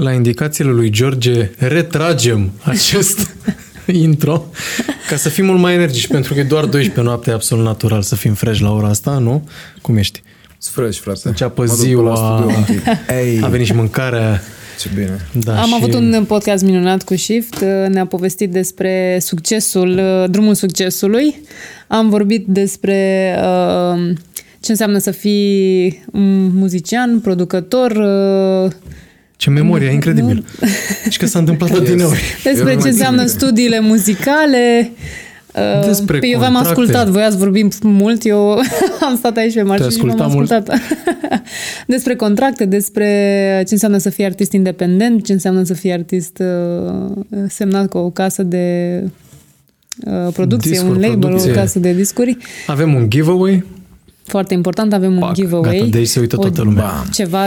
La indicațiile lui George retragem acest intro ca să fim mult mai energici, pentru că e doar 12 noapte, e absolut natural să fim fresh la ora asta, nu? Cum ești? Sunt fresh, frate. Să înceapă ziua, Ei. a venit și mâncarea. Ce bine. Da, Am și... avut un podcast minunat cu Shift, ne-a povestit despre succesul, drumul succesului. Am vorbit despre uh, ce înseamnă să fii muzician, producător, uh, ce memorie, incredibil. și că s-a întâmplat yes. din ori. Despre ce înseamnă studiile muzicale. Uh, Despre păi eu v-am ascultat, voi ați vorbit mult, eu am stat aici pe mașină și v-am ascultat. despre contracte, despre ce înseamnă să fii artist independent, ce înseamnă să fii artist uh, semnat cu o casă de uh, producție, Discuri, un label, producție. o casă de discuri. Avem un giveaway. Foarte important, avem un Pac, giveaway. Gata, de aici se uită toată o, lumea. Ceva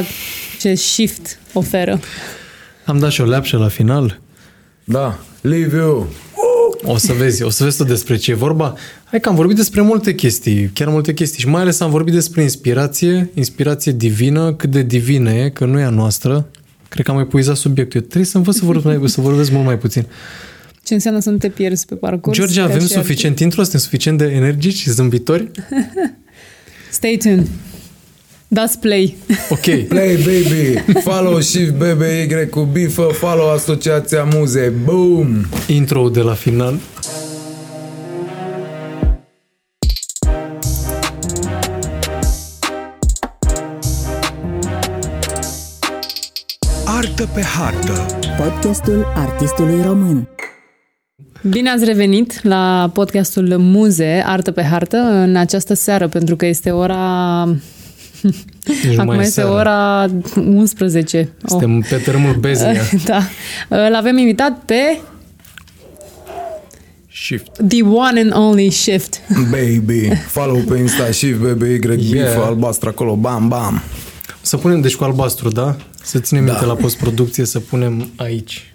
ce shift oferă. Am dat și o leapșă la final. Da, leave you. O să vezi, o să vezi tot despre ce e vorba. Hai că am vorbit despre multe chestii, chiar multe chestii și mai ales am vorbit despre inspirație, inspirație divină, cât de divină e, că nu e a noastră. Cred că am epuizat subiectul. Eu trebuie să învăț să vorbesc, să vorbesc mult mai puțin. Ce înseamnă să nu te pierzi pe parcurs? George, avem suficient intro? Suntem suficient de energici și zâmbitori? Stay tuned. Dați play. Ok. Play, baby. Follow Shift BBY cu bifă. Follow Asociația Muze. Boom! Intro de la final. Artă pe hartă. Podcastul artistului român. Bine ați revenit la podcastul Muze, Artă pe Hartă, în această seară, pentru că este ora Acum este seara. ora 11. Suntem oh. pe tărâmul Beznia. da. Îl avem invitat pe... Shift. The one and only Shift. Baby. Follow pe Insta Shift, baby, Y, yeah. albastră acolo, bam, bam. Să punem, deci cu albastru, da? Să ținem da. minte la postproducție să punem aici.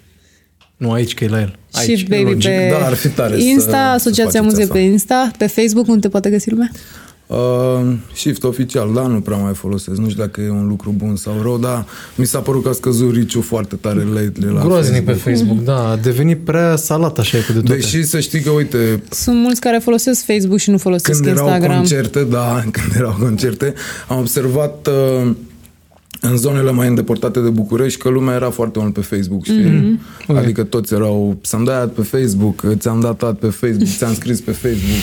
Nu aici, că e la el. Aici, Shift Baby logic. pe da, ar fi tare Insta, să Asociația Muze pe Insta, pe Facebook, unde te poate găsi lumea? Uh, shift oficial, da, nu prea mai folosesc. Nu știu dacă e un lucru bun sau rău, dar mi s-a părut că a scăzut riciu foarte tare lately la Groaznic Facebook. pe Facebook, da. A devenit prea salat așa cu de toate. Deși să știi că, uite... Sunt mulți care folosesc Facebook și nu folosesc când Instagram. Când erau concerte, da, când erau concerte, am observat... Uh, în zonele mai îndepărtate de București că lumea era foarte mult pe Facebook, știi? Mm-hmm. Adică toți erau, ți-am dat pe Facebook, ți-am dat pe Facebook, ți-am scris pe Facebook.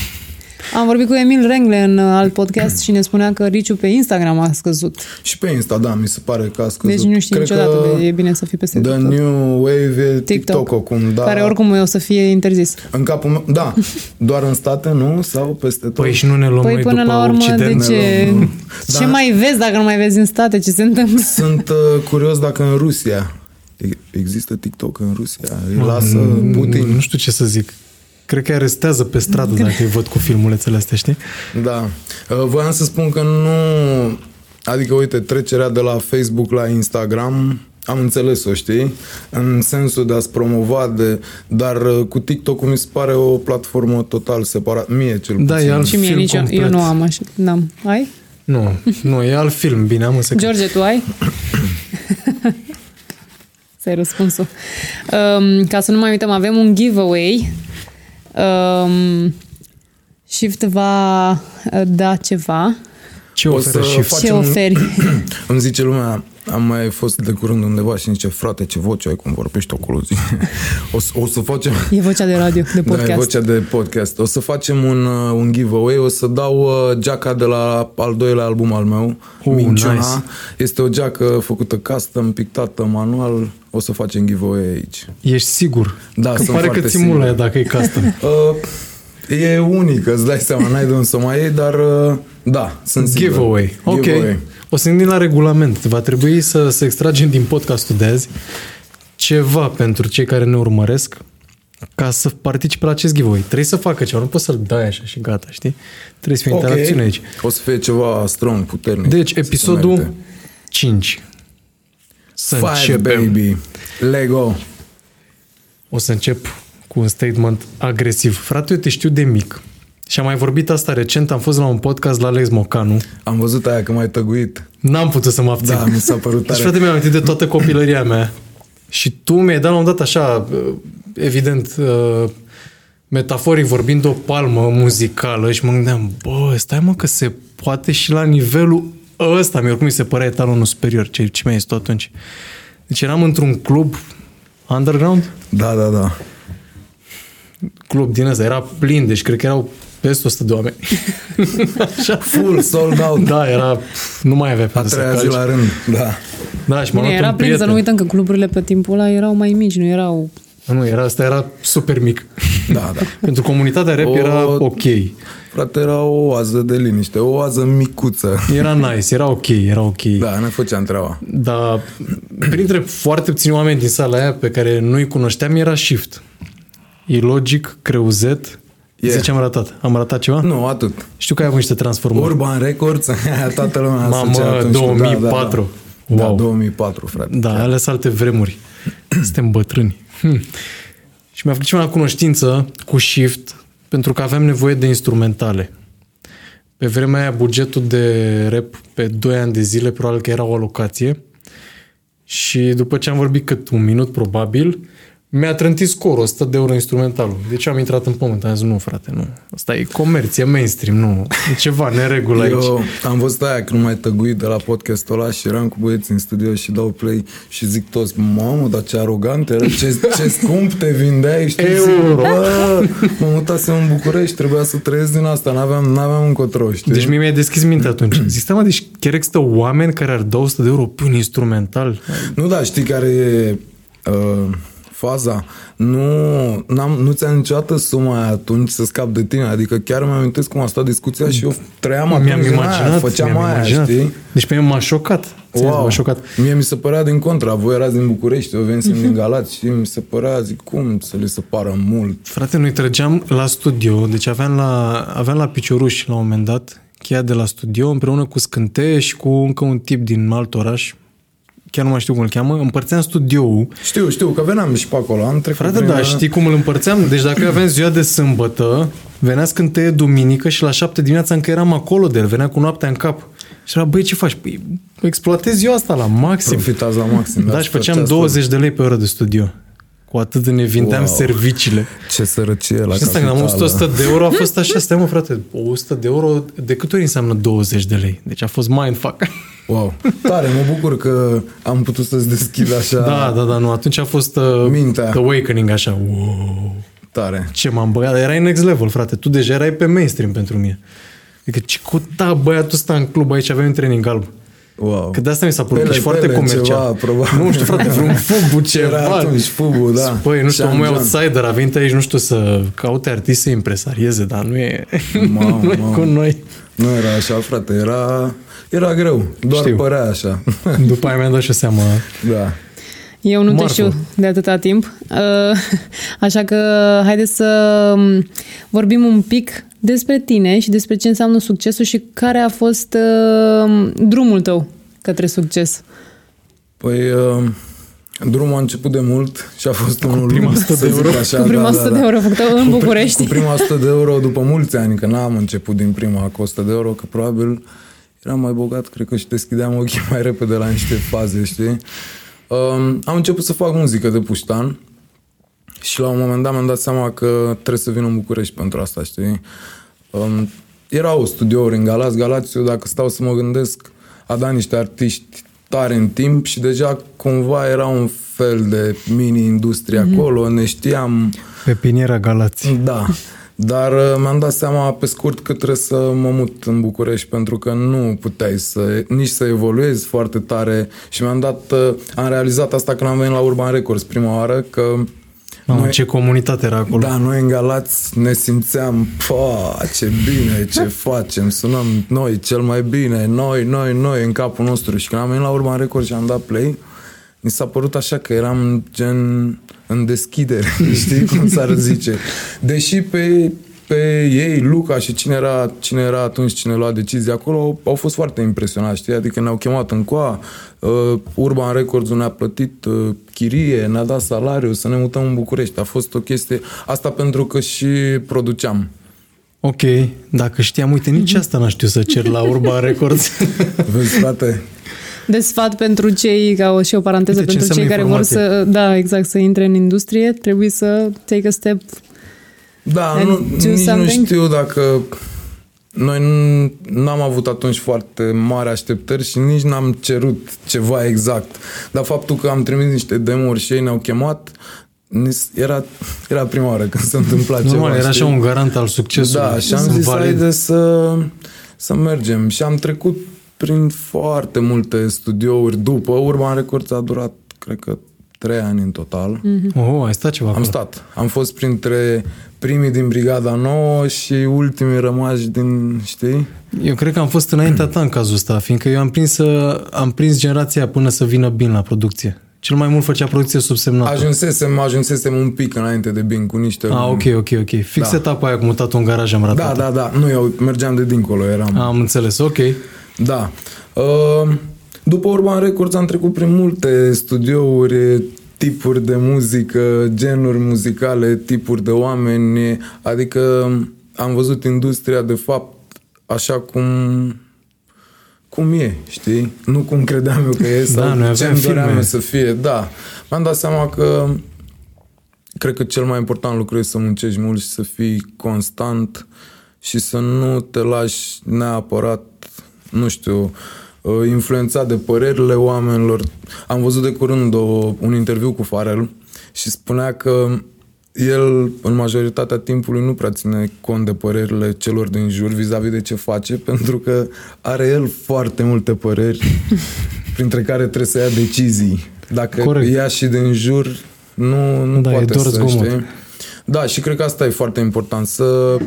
Am vorbit cu Emil Rengle în uh, alt podcast și ne spunea că riciu pe Instagram a scăzut. Și pe Insta, da, mi se pare că a scăzut. Deci nu știu Cred niciodată, e bine să fii peste The tot. new wave e TikTok, TikTok acum, da. Care oricum o să fie interzis. În capul meu, da, doar în state, nu? Sau peste tot? Păi și nu ne luăm păi noi până după la urmă, Occident. de ce? Luăm, ce da. mai vezi dacă nu mai vezi în state? Ce se întâmplă? Sunt uh, curios dacă în Rusia Există TikTok în Rusia? Îi lasă Putin? Nu știu ce să zic. Cred că arestează pe stradă dacă îi văd cu filmulețele astea, știi? Da. Uh, voiam să spun că nu... Adică, uite, trecerea de la Facebook la Instagram am înțeles-o, știi? În sensul de a-ți promova, de, dar uh, cu TikTok mi se pare o platformă total separat. Mie cel da, puțin. E alt și mie film nici complet. eu nu am așa. N-am. Ai? Nu, nu, e alt film. Bine, am înțeles. George, tu ai? Să-i răspunsul. Um, ca să nu mai uităm, avem un giveaway um, Shift va uh, da ceva. Ce oferă Shift? Ce oferi? Un... Îmi zice lumea, am mai fost de curând undeva și zice, frate, ce voce ai, cum vorbești acolo, zi. O, să, o să facem... E vocea de radio, de podcast. Da, e vocea de podcast. O să facem un, uh, un giveaway, o să dau uh, geaca de la al doilea album al meu, uh, Minciuna. Nice. Este o geacă făcută custom, pictată manual, o să facem giveaway aici. Ești sigur? Da, că sunt pare că ți mulă dacă e custom. uh, e unică, îți dai seama, n-ai de unde să mai iei, dar uh, da, sunt sigur. Giveaway. Ok. Giveaway. O să gândim la regulament. Va trebui să, să extragem din podcastul de azi ceva pentru cei care ne urmăresc ca să participe la acest giveaway. Trebuie să facă ceva, nu poți să-l dai așa și gata, știi? Trebuie să fie okay. interacțiune aici. O să fie ceva strong, puternic. Deci, episodul 5. Să Five, începem. baby. Lego. O să încep cu un statement agresiv. Frate, eu te știu de mic. Și am mai vorbit asta recent, am fost la un podcast la Alex Mocanu. Am văzut aia că m-ai tăguit. N-am putut să mă abțin. Da, mi s-a părut tare. Deci, frate, mi-am amintit de toată copilăria mea. Și tu mi-ai dat la un dat așa, evident, metaforic vorbind, o palmă muzicală și mă gândeam, bă, stai mă că se poate și la nivelul ăsta, mi oricum mi se părea etalonul superior, ce, ce mi-ai tot atunci. Deci eram într-un club underground? Da, da, da. Club din ăsta, era plin, deci cred că erau peste 100 de oameni. Așa. Full, sold out. Da, era, nu mai avea A treia zi la rând, da. Da, și m-am Bine, era plin, să nu uităm că cluburile pe timpul ăla erau mai mici, nu erau... Nu, era, asta era super mic. Da, da. Pentru comunitatea rap o, era ok. Frate, era o oază de liniște, o oază micuță. Era nice, era ok, era ok. Da, ne făceam treaba. Dar printre foarte puțini oameni din sala aia pe care nu-i cunoșteam era Shift. E logic, Creuzet, Yeah. Zice, am ratat. Am ratat ceva? Nu, atât. Știu că ai avut niște transformări. Urban Records, toată lumea Mamă, 2004. Da, da, da. Wow. Da, 2004, frate. Da, chiar. ales alte vremuri. Suntem bătrâni. Hm. Și mi-a făcut la cunoștință cu Shift pentru că aveam nevoie de instrumentale. Pe vremea aia, bugetul de rap pe 2 ani de zile probabil că era o alocație și după ce am vorbit cât un minut probabil, mi-a trântit scorul, 100 de euro instrumentalul. Deci am intrat în pământ, am zis, nu frate, nu. Asta e comerț, e mainstream, nu. E ceva neregulă aici. Eu am văzut aia când mai tăguit de la podcastul ăla și eram cu băieți în studio și dau play și zic toți, mamă, dar ce arogant era, ce, ce scump te vindeai, știi? Euro. Bă, mă mutasem în București, trebuia să trăiesc din asta, n-aveam, n-aveam încotro, știi? Deci mie mi-a deschis mintea atunci. Zic, mă, deci chiar există oameni care ar da 100 de euro pe un instrumental? Nu, da, știi care e... Uh, faza. Nu, n-am, nu ți-am niciodată suma aia atunci să scap de tine. Adică chiar mi-am amintesc cum a stat discuția și eu trăiam mi-am atunci imaginat, aia, făceam mi-am aia, imaginat. știi? Deci pe mine m-a șocat. Wow. M-a șocat. Mie mi se părea din contra. Voi erați din București, eu venisem uh-huh. din Galați și mi se părea, zic, cum să le se pară mult. Frate, noi trăgeam la studio, deci aveam la, aveam la Picioruș la un moment dat, cheia de la studio, împreună cu Scânteie și cu încă un tip din alt oraș, chiar nu mai știu cum îl cheamă, împărțeam studioul. Știu, știu, că veneam și pe acolo. Am trecut Frate, da, știi cum îl împărțeam? Deci dacă aveam ziua de sâmbătă, venea scânteie duminică și la șapte dimineața încă eram acolo de el, venea cu noaptea în cap. Și era, băi, ce faci? Păi, exploatez eu asta la maxim. Profitați la maxim. Da, da și făceam 20 de lei pe oră de studio. Cu atât de ne vindeam wow. serviciile. Ce sărăcie la Și asta când am 100, 100 de euro a fost așa, stai mă frate, 100 de euro de câte ori înseamnă 20 de lei? Deci a fost mindfuck. Wow, tare, mă bucur că am putut să-ți deschid așa Da, da, da, nu, atunci a fost uh, Mintea. awakening așa, wow. Tare. Ce m-am băiat, erai next level, frate, tu deja erai pe mainstream pentru mine. Adică ce cuta băiatul ăsta în club, aici avem un training alb. Wow. Că de asta mi s-a părut pele, foarte comercial. Ceva, probabil. Nu știu, frate, vreun fubu ceva. Era atunci fubu, da. Păi, nu știu, omul outsider a venit aici, nu știu, să caute artist să impresarieze, dar nu e, Mamă, nu e cu noi. Nu era așa, frate, era, era greu, doar Știu. părea așa. După aia mi-am dat și seama. Da. Eu nu Marfă. te știu de atâta timp, uh, așa că haideți să um, vorbim un pic despre tine și despre ce înseamnă succesul și care a fost uh, drumul tău către succes. Păi, uh, drumul a început de mult și a fost cu unul prima 100 de euro. Așa, cu prima da, 100 da, da. de euro făcută în cu București. Cu prima 100 de euro după mulți ani, că n-am început din prima cu 100 de euro, că probabil eram mai bogat, cred că și deschideam ochii mai repede la niște faze, știi? Um, am început să fac muzică de puștan și la un moment dat mi-am dat seama că trebuie să vin în București pentru asta, știi? Um, erau studiouri în Galați, Galați, eu dacă stau să mă gândesc, a dat niște artiști tare în timp și deja cumva era un fel de mini-industrie mm-hmm. acolo, ne știam... Pe Piniera Galați. Da. Dar uh, mi-am dat seama pe scurt că trebuie să mă mut în București pentru că nu puteai să, nici să evoluezi foarte tare și mi-am dat, uh, am realizat asta când am venit la Urban Records prima oară că Mamă, noi, ce comunitate era acolo. Da, noi în Galați ne simțeam, pa, ce bine, ce facem, sunăm noi cel mai bine, noi, noi, noi în capul nostru. Și când am venit la Urban Records și am dat play, mi s-a părut așa că eram gen în deschidere, știi cum s-ar zice. Deși pe, pe ei, Luca și cine era, cine era atunci, cine lua decizia acolo, au fost foarte impresionați, știi? Adică ne-au chemat în coa, uh, Urban Records ne-a plătit uh, chirie, ne-a dat salariu să ne mutăm în București. A fost o chestie, asta pentru că și produceam. Ok, dacă știam, uite, nici asta n-aș știu să cer la Urban Records. Vezi, frate, de sfat pentru cei, ca o, și o paranteză Uite, pentru cei care informație. vor să, da, exact, să intre în industrie, trebuie să take a step Da, nu, nici something. nu știu dacă noi n-am avut atunci foarte mari așteptări și nici n-am cerut ceva exact. Dar faptul că am trimis niște demo și ei ne-au chemat, era, era prima oară când se întâmpla Normal, ceva. era așa un garant al succesului. Da, și am zis, haide să, să mergem. Și am trecut prin foarte multe studiouri după. Urban Records a durat, cred că, trei ani în total. Mm-hmm. Oh, ai stat ceva Am acolo. stat. Am fost printre primii din Brigada Nouă și ultimii rămași din, știi? Eu cred că am fost înaintea ta în cazul ăsta, fiindcă eu am prins, am prins generația până să vină bine la producție. Cel mai mult făcea producție subsemnată. Ajunsesem, ajunsesem un pic înainte de Bin cu niște... Ah, ok, ok, ok. Fix da. etapa aia cu mutat un garaj am ratat. Da, da, da. Nu, eu mergeam de dincolo, eram... Am înțeles, ok. Da. Uh, după Urban Records am trecut prin multe studiouri, tipuri de muzică, genuri muzicale, tipuri de oameni, adică am văzut industria de fapt așa cum cum e, știi? Nu cum credeam eu că e sau da, ce îmi doream să fie. Da. M-am dat seama că cred că cel mai important lucru e să muncești mult și să fii constant și să nu te lași neapărat, nu știu, uh, influențat de părerile oamenilor. Am văzut de curând o, un interviu cu Farel și spunea că el, în majoritatea timpului, nu prea ține cont de părerile celor din jur vis-a-vis de ce face, pentru că are el foarte multe păreri, printre care trebuie să ia decizii. Dacă Corect. ia și din jur, nu, nu da, poate e doar să, știi? Da, și cred că asta e foarte important, să,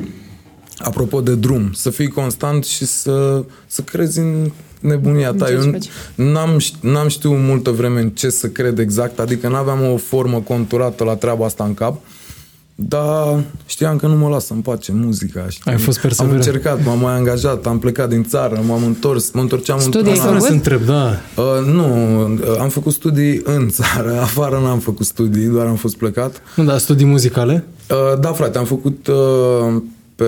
apropo de drum, să fii constant și să, să crezi în nebunia ta. Eu n-am, n-am știut multă vreme în ce să cred exact, adică n-aveam o formă conturată la treaba asta în cap. Dar știam că nu mă lasă în pace muzica. Știi? Ai fost perseverent. Am încercat, m-am mai angajat, am plecat din țară, m-am întors, mă întorceam Studii în țară. să întreb, da. Uh, nu, uh, am făcut studii în țară, afară n-am făcut studii, doar am fost plecat. Nu, dar studii muzicale? Uh, da, frate, am făcut uh, pe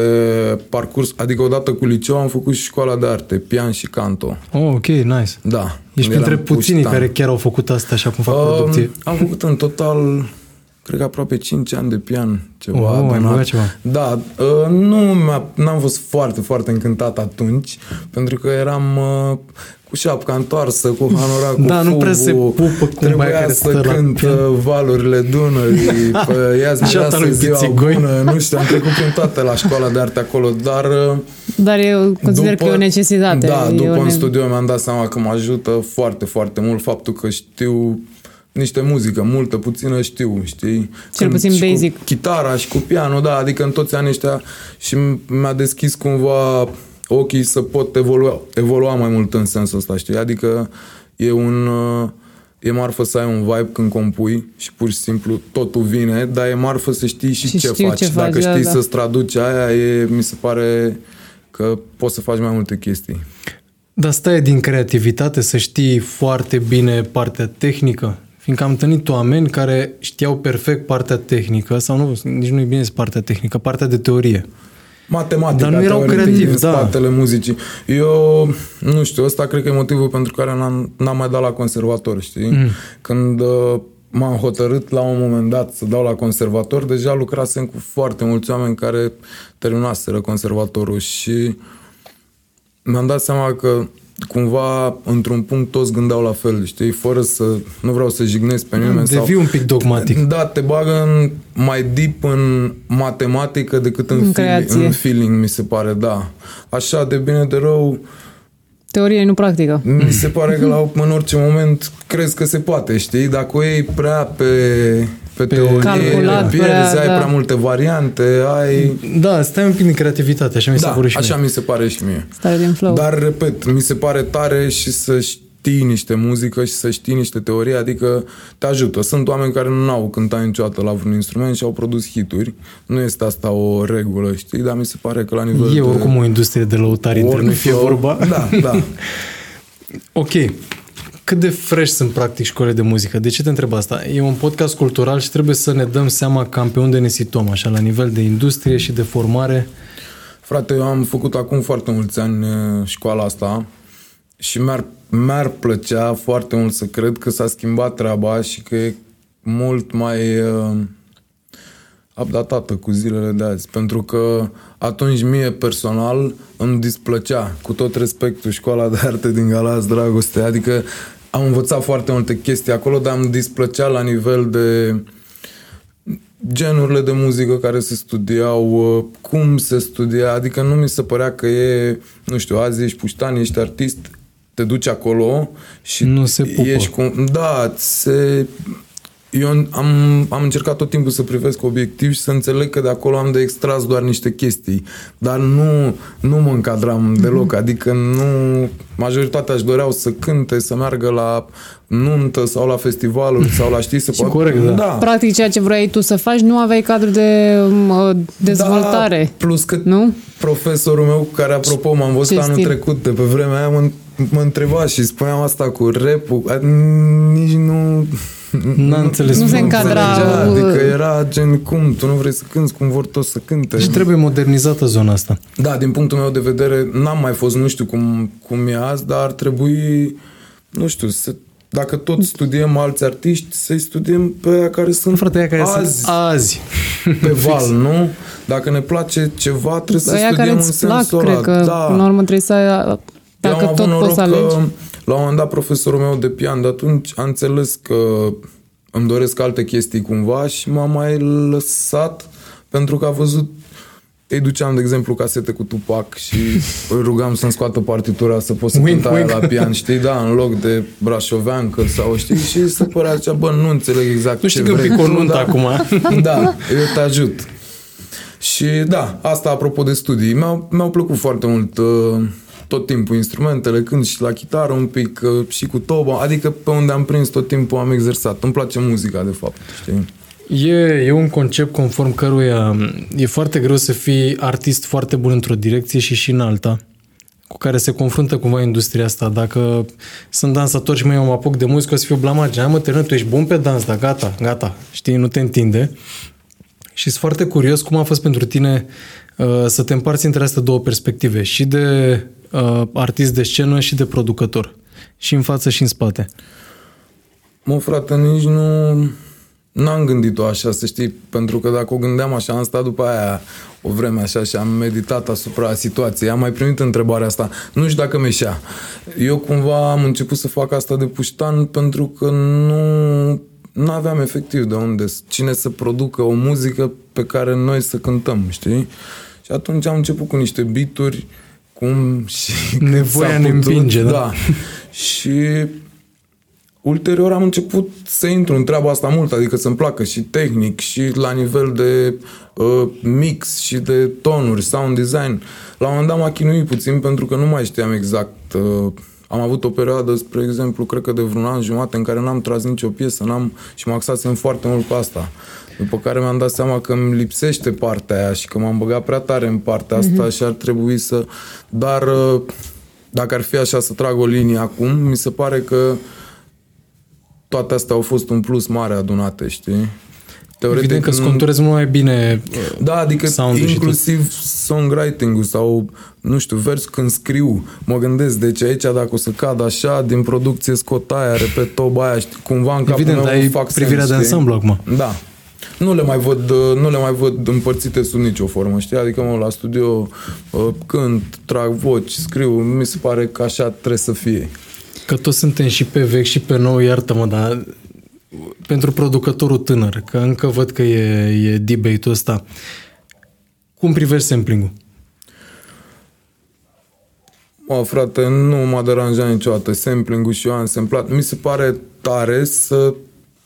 parcurs, adică odată cu liceu am făcut și școala de arte, pian și canto. Oh, ok, nice. Da. Ești printre puținii care chiar au făcut asta așa cum fac uh, producție. Am făcut în total cred că aproape 5 ani de pian, ceva oh, adunat. ceva. Da, uh, nu n-am fost foarte, foarte încântat atunci, pentru că eram uh, cu șapca întoarsă, cu hanoracul Da, nu prea se pupă cum Trebuia care să cânt valurile Dunării, ia-ți mireasă ziua bună, nu știu, am trecut prin toate la școala de arte acolo, dar... Uh, dar eu consider după, că e o necesitate. Da, după în ne... studio mi-am dat seama că mă ajută foarte, foarte mult faptul că știu niște muzică, multă, puțină știu, știi? Cel Când, puțin basic. Cu chitara și cu piano, da, adică în toți anii ăștia și mi-a deschis cumva ochii să pot evolua, evolua mai mult în sensul ăsta, știi? Adică e un... Uh, e marfă să ai un vibe când compui și pur și simplu totul vine, dar e marfă să știi și, și ce faci. Ce Dacă faci, știi da, să-ți traduci aia, e, mi se pare că poți să faci mai multe chestii. Dar stai din creativitate să știi foarte bine partea tehnică? Fiindcă am întâlnit oameni care știau perfect partea tehnică, sau nu, nici nu e bine partea tehnică, partea de teorie. Matematică, Dar nu erau creativi, în da. spatele muzicii. Eu, nu știu, ăsta cred că e motivul pentru care n-am, n-am mai dat la conservator, știi? Mm. Când uh, m-am hotărât la un moment dat să dau la conservator, deja lucrasem cu foarte mulți oameni care terminaseră conservatorul și mi-am dat seama că cumva, într-un punct, toți gândeau la fel, știi? Fără să... Nu vreau să jignesc pe nimeni Devii sau... un pic dogmatic. Da, te bagă în, mai deep în matematică decât în, în, feeling, în feeling, mi se pare, da. Așa, de bine de rău... Teorie, nu practică. Mi se pare că la, în orice moment crezi că se poate, știi? Dacă o iei prea pe pe, pe teorie, calculat, pierzi, prea, ai da. prea multe variante, ai... Da, stai un pic din creativitate, așa mi se da, pare și așa mie. mi se pare și mie. Stare din flow. Dar, repet, mi se pare tare și să știi niște muzică și să știi niște teorie, adică te ajută. Sunt oameni care nu au cântat niciodată la vreun instrument și au produs hituri. Nu este asta o regulă, știi? Dar mi se pare că la nivel E de... oricum o industrie de lăutari, între nu fie vorba. Da, da. ok cât de fresh sunt practic școlile de muzică? De ce te întreb asta? E un podcast cultural și trebuie să ne dăm seama cam pe unde ne situăm, așa, la nivel de industrie și de formare. Frate, eu am făcut acum foarte mulți ani uh, școala asta și mi-ar mi-ar plăcea foarte mult să cred că s-a schimbat treaba și că e mult mai uh, updatată cu zilele de azi. Pentru că atunci mie personal îmi displăcea, cu tot respectul, școala de arte din Galați Dragoste. Adică am învățat foarte multe chestii acolo, dar îmi displăcea la nivel de genurile de muzică care se studiau, uh, cum se studia, adică nu mi se părea că e, nu știu, azi ești puștan, ești artist, te duci acolo și nu se pupă. ești cu... Da, se... Eu am, am încercat tot timpul să privesc obiectiv și să înțeleg că de acolo am de extras doar niște chestii, dar nu, nu mă încadram mm-hmm. deloc, adică nu... Majoritatea își doreau să cânte, să meargă la nuntă sau la festivaluri sau la știi să poate... corect, da. da. Practic ceea ce vrei tu să faci, nu aveai cadru de uh, dezvoltare. Da, plus că nu? profesorul meu, care apropo m-am văzut ce anul stil? trecut, de pe vremea aia, mă, mă întreba și spuneam asta cu rap nici nu... N-a înțeles. Nu, nu se încadra. Adică era gen, cum, tu nu vrei să cânti, cum vor toți să cânte. Și trebuie modernizată zona asta. Da, din punctul meu de vedere, n-am mai fost, nu știu cum, cum e azi, dar ar trebui, nu știu, să dacă tot studiem alți artiști, să-i studiem pe aia care sunt Frate, aia care azi, sunt azi. Pe val, nu? Dacă ne place ceva, trebuie să aia studiem în sensul plac, cred că, da. în urmă trebuie să... Dacă Eu am tot poți să alegi. Că, la un moment dat, profesorul meu de pian de atunci a înțeles că îmi doresc alte chestii cumva și m-a mai lăsat pentru că a văzut îi duceam, de exemplu, casete cu Tupac și îi rugam să-mi scoată partitura să pot să cânta la pian, știi, da, în loc de brașoveancă sau știi, și se părea cea, bă, nu înțeleg exact nu ce știi vrei. Nu știi că acum. Da, eu te ajut. Și da, asta apropo de studii, mi-au, mi-au plăcut foarte mult uh, tot timpul instrumentele, când și la chitară un pic uh, și cu toba, adică pe unde am prins tot timpul am exersat. Îmi place muzica, de fapt, știi? E, e un concept conform căruia e foarte greu să fii artist foarte bun într-o direcție și și în alta cu care se confruntă cumva industria asta. Dacă sunt dansator și mai eu mă apuc de muzică, o să fiu blamagian. Hai mă, termină, tu ești bun pe dans, dar gata, gata, știi, nu te întinde. Și sunt foarte curios cum a fost pentru tine uh, să te împarți între astea două perspective, și de uh, artist de scenă și de producător. Și în față și în spate. Mă, frate, nici nu N-am gândit-o așa, să știi, pentru că dacă o gândeam așa, am stat după aia o vreme așa și am meditat asupra situației. Am mai primit întrebarea asta. Nu știu dacă meșea. Eu cumva am început să fac asta de puștan pentru că nu nu aveam efectiv de unde, cine să producă o muzică pe care noi să cântăm, știi? Și atunci am început cu niște bituri, cum și... Nevoia ne împinge, da? Da. și ulterior am început să intru în treaba asta mult, adică să-mi placă și tehnic și la nivel de uh, mix și de tonuri, sound design. La un moment dat m-a chinuit puțin pentru că nu mai știam exact. Uh, am avut o perioadă, spre exemplu, cred că de vreun an jumate în care n-am tras nicio piesă n-am, și mă axasem foarte mult pe asta. După care mi-am dat seama că îmi lipsește partea aia și că m-am băgat prea tare în partea asta mm-hmm. și ar trebui să... Dar uh, dacă ar fi așa să trag o linie acum, mi se pare că uh, toate astea au fost un plus mare adunate, știi? Teoretic, Evident că sconturezi mult mai bine Da, adică inclusiv songwriting-ul sau, nu știu, vers când scriu, mă gândesc, deci aici dacă o să cad așa, din producție scot aia, repet toba aia, știi, cumva în capul Evident, meu ai fac privirea sens, de ansamblu acum. Da. Nu le mai văd, nu le mai văd împărțite sub nicio formă, știi? Adică mă la studio uh, cânt, trag voci, scriu, mi se pare că așa trebuie să fie. Că toți suntem și pe vechi și pe nou, iartă-mă, dar pentru producătorul tânăr, că încă văd că e, e debate-ul ăsta, cum privești sampling-ul? Mă, frate, nu m-a deranjat niciodată sampling-ul și eu am samplat. Mi se pare tare să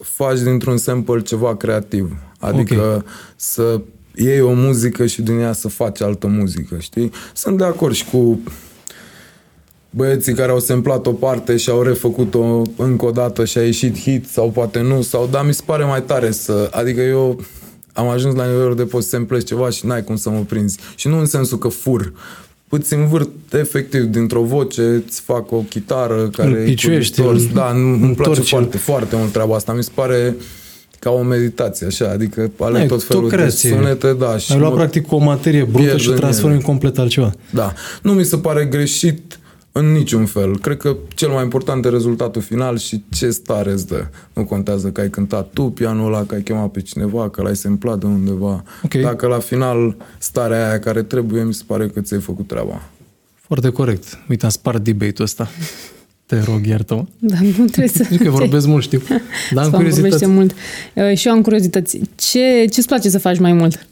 faci dintr-un sample ceva creativ. Adică okay. să iei o muzică și din ea să faci altă muzică, știi? Sunt de acord și cu băieții care au semplat o parte și au refăcut-o încă o dată și a ieșit hit sau poate nu, sau da, mi se pare mai tare să, adică eu am ajuns la nivelul de poți să ceva și n-ai cum să mă prinzi. Și nu în sensul că fur, îți învârt efectiv dintr-o voce, îți fac o chitară care e cu Da, îmi place foarte, foarte mult treaba asta. Mi se pare ca o meditație, așa, adică ale Ai, tot felul de sunete, da. Și Ai luat practic o materie brută și o transformi în complet altceva. Da. Nu mi se pare greșit În niciun fel. Cred că cel mai important e rezultatul final și ce stare îți dă. Nu contează că ai cântat tu pianul ăla, că ai chemat pe cineva, că l-ai semplat de undeva. Okay. Dacă la final starea aia care trebuie, mi se pare că ți-ai făcut treaba. Foarte corect. Uite, am spart debate-ul ăsta. Te rog, iartă Da, nu trebuie să... Zic că vorbesc mult, știu. Dar am curiozitate. mult. Uh, și eu am curiozități. Ce, ce-ți place să faci mai mult?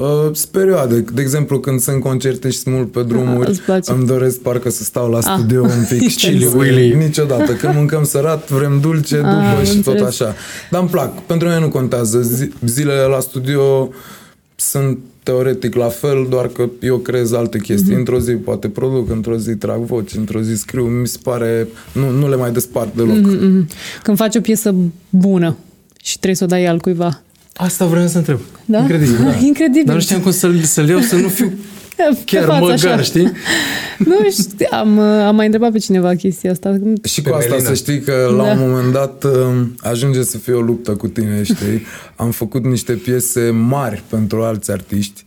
Uh, perioade. De exemplu, când sunt concerte și sunt mult pe drumuri, Aha, îmi doresc parcă să stau la ah. studio ah. un pic. și Willy. Niciodată. Când mâncăm sărat, vrem dulce, ah, după și înțeles. tot așa. Dar îmi plac. Pentru mine nu contează. Zilele la studio sunt teoretic la fel, doar că eu creez alte chestii. Mm-hmm. Într-o zi poate produc, într-o zi trag voci, într-o zi scriu. Mi se pare... Nu, nu le mai despart deloc. Mm-hmm. Când faci o piesă bună și trebuie să o dai al cuiva, Asta vreau să întreb. Da? Incredibil. Da. Incredibil. Dar nu știam cum să-l, să-l iau, să nu fiu chiar măgar, așa. știi? Nu știu, am, am mai întrebat pe cineva chestia asta. Și cu asta să știi că la da. un moment dat um, ajunge să fie o luptă cu tine, știi? Am făcut niște piese mari pentru alți artiști.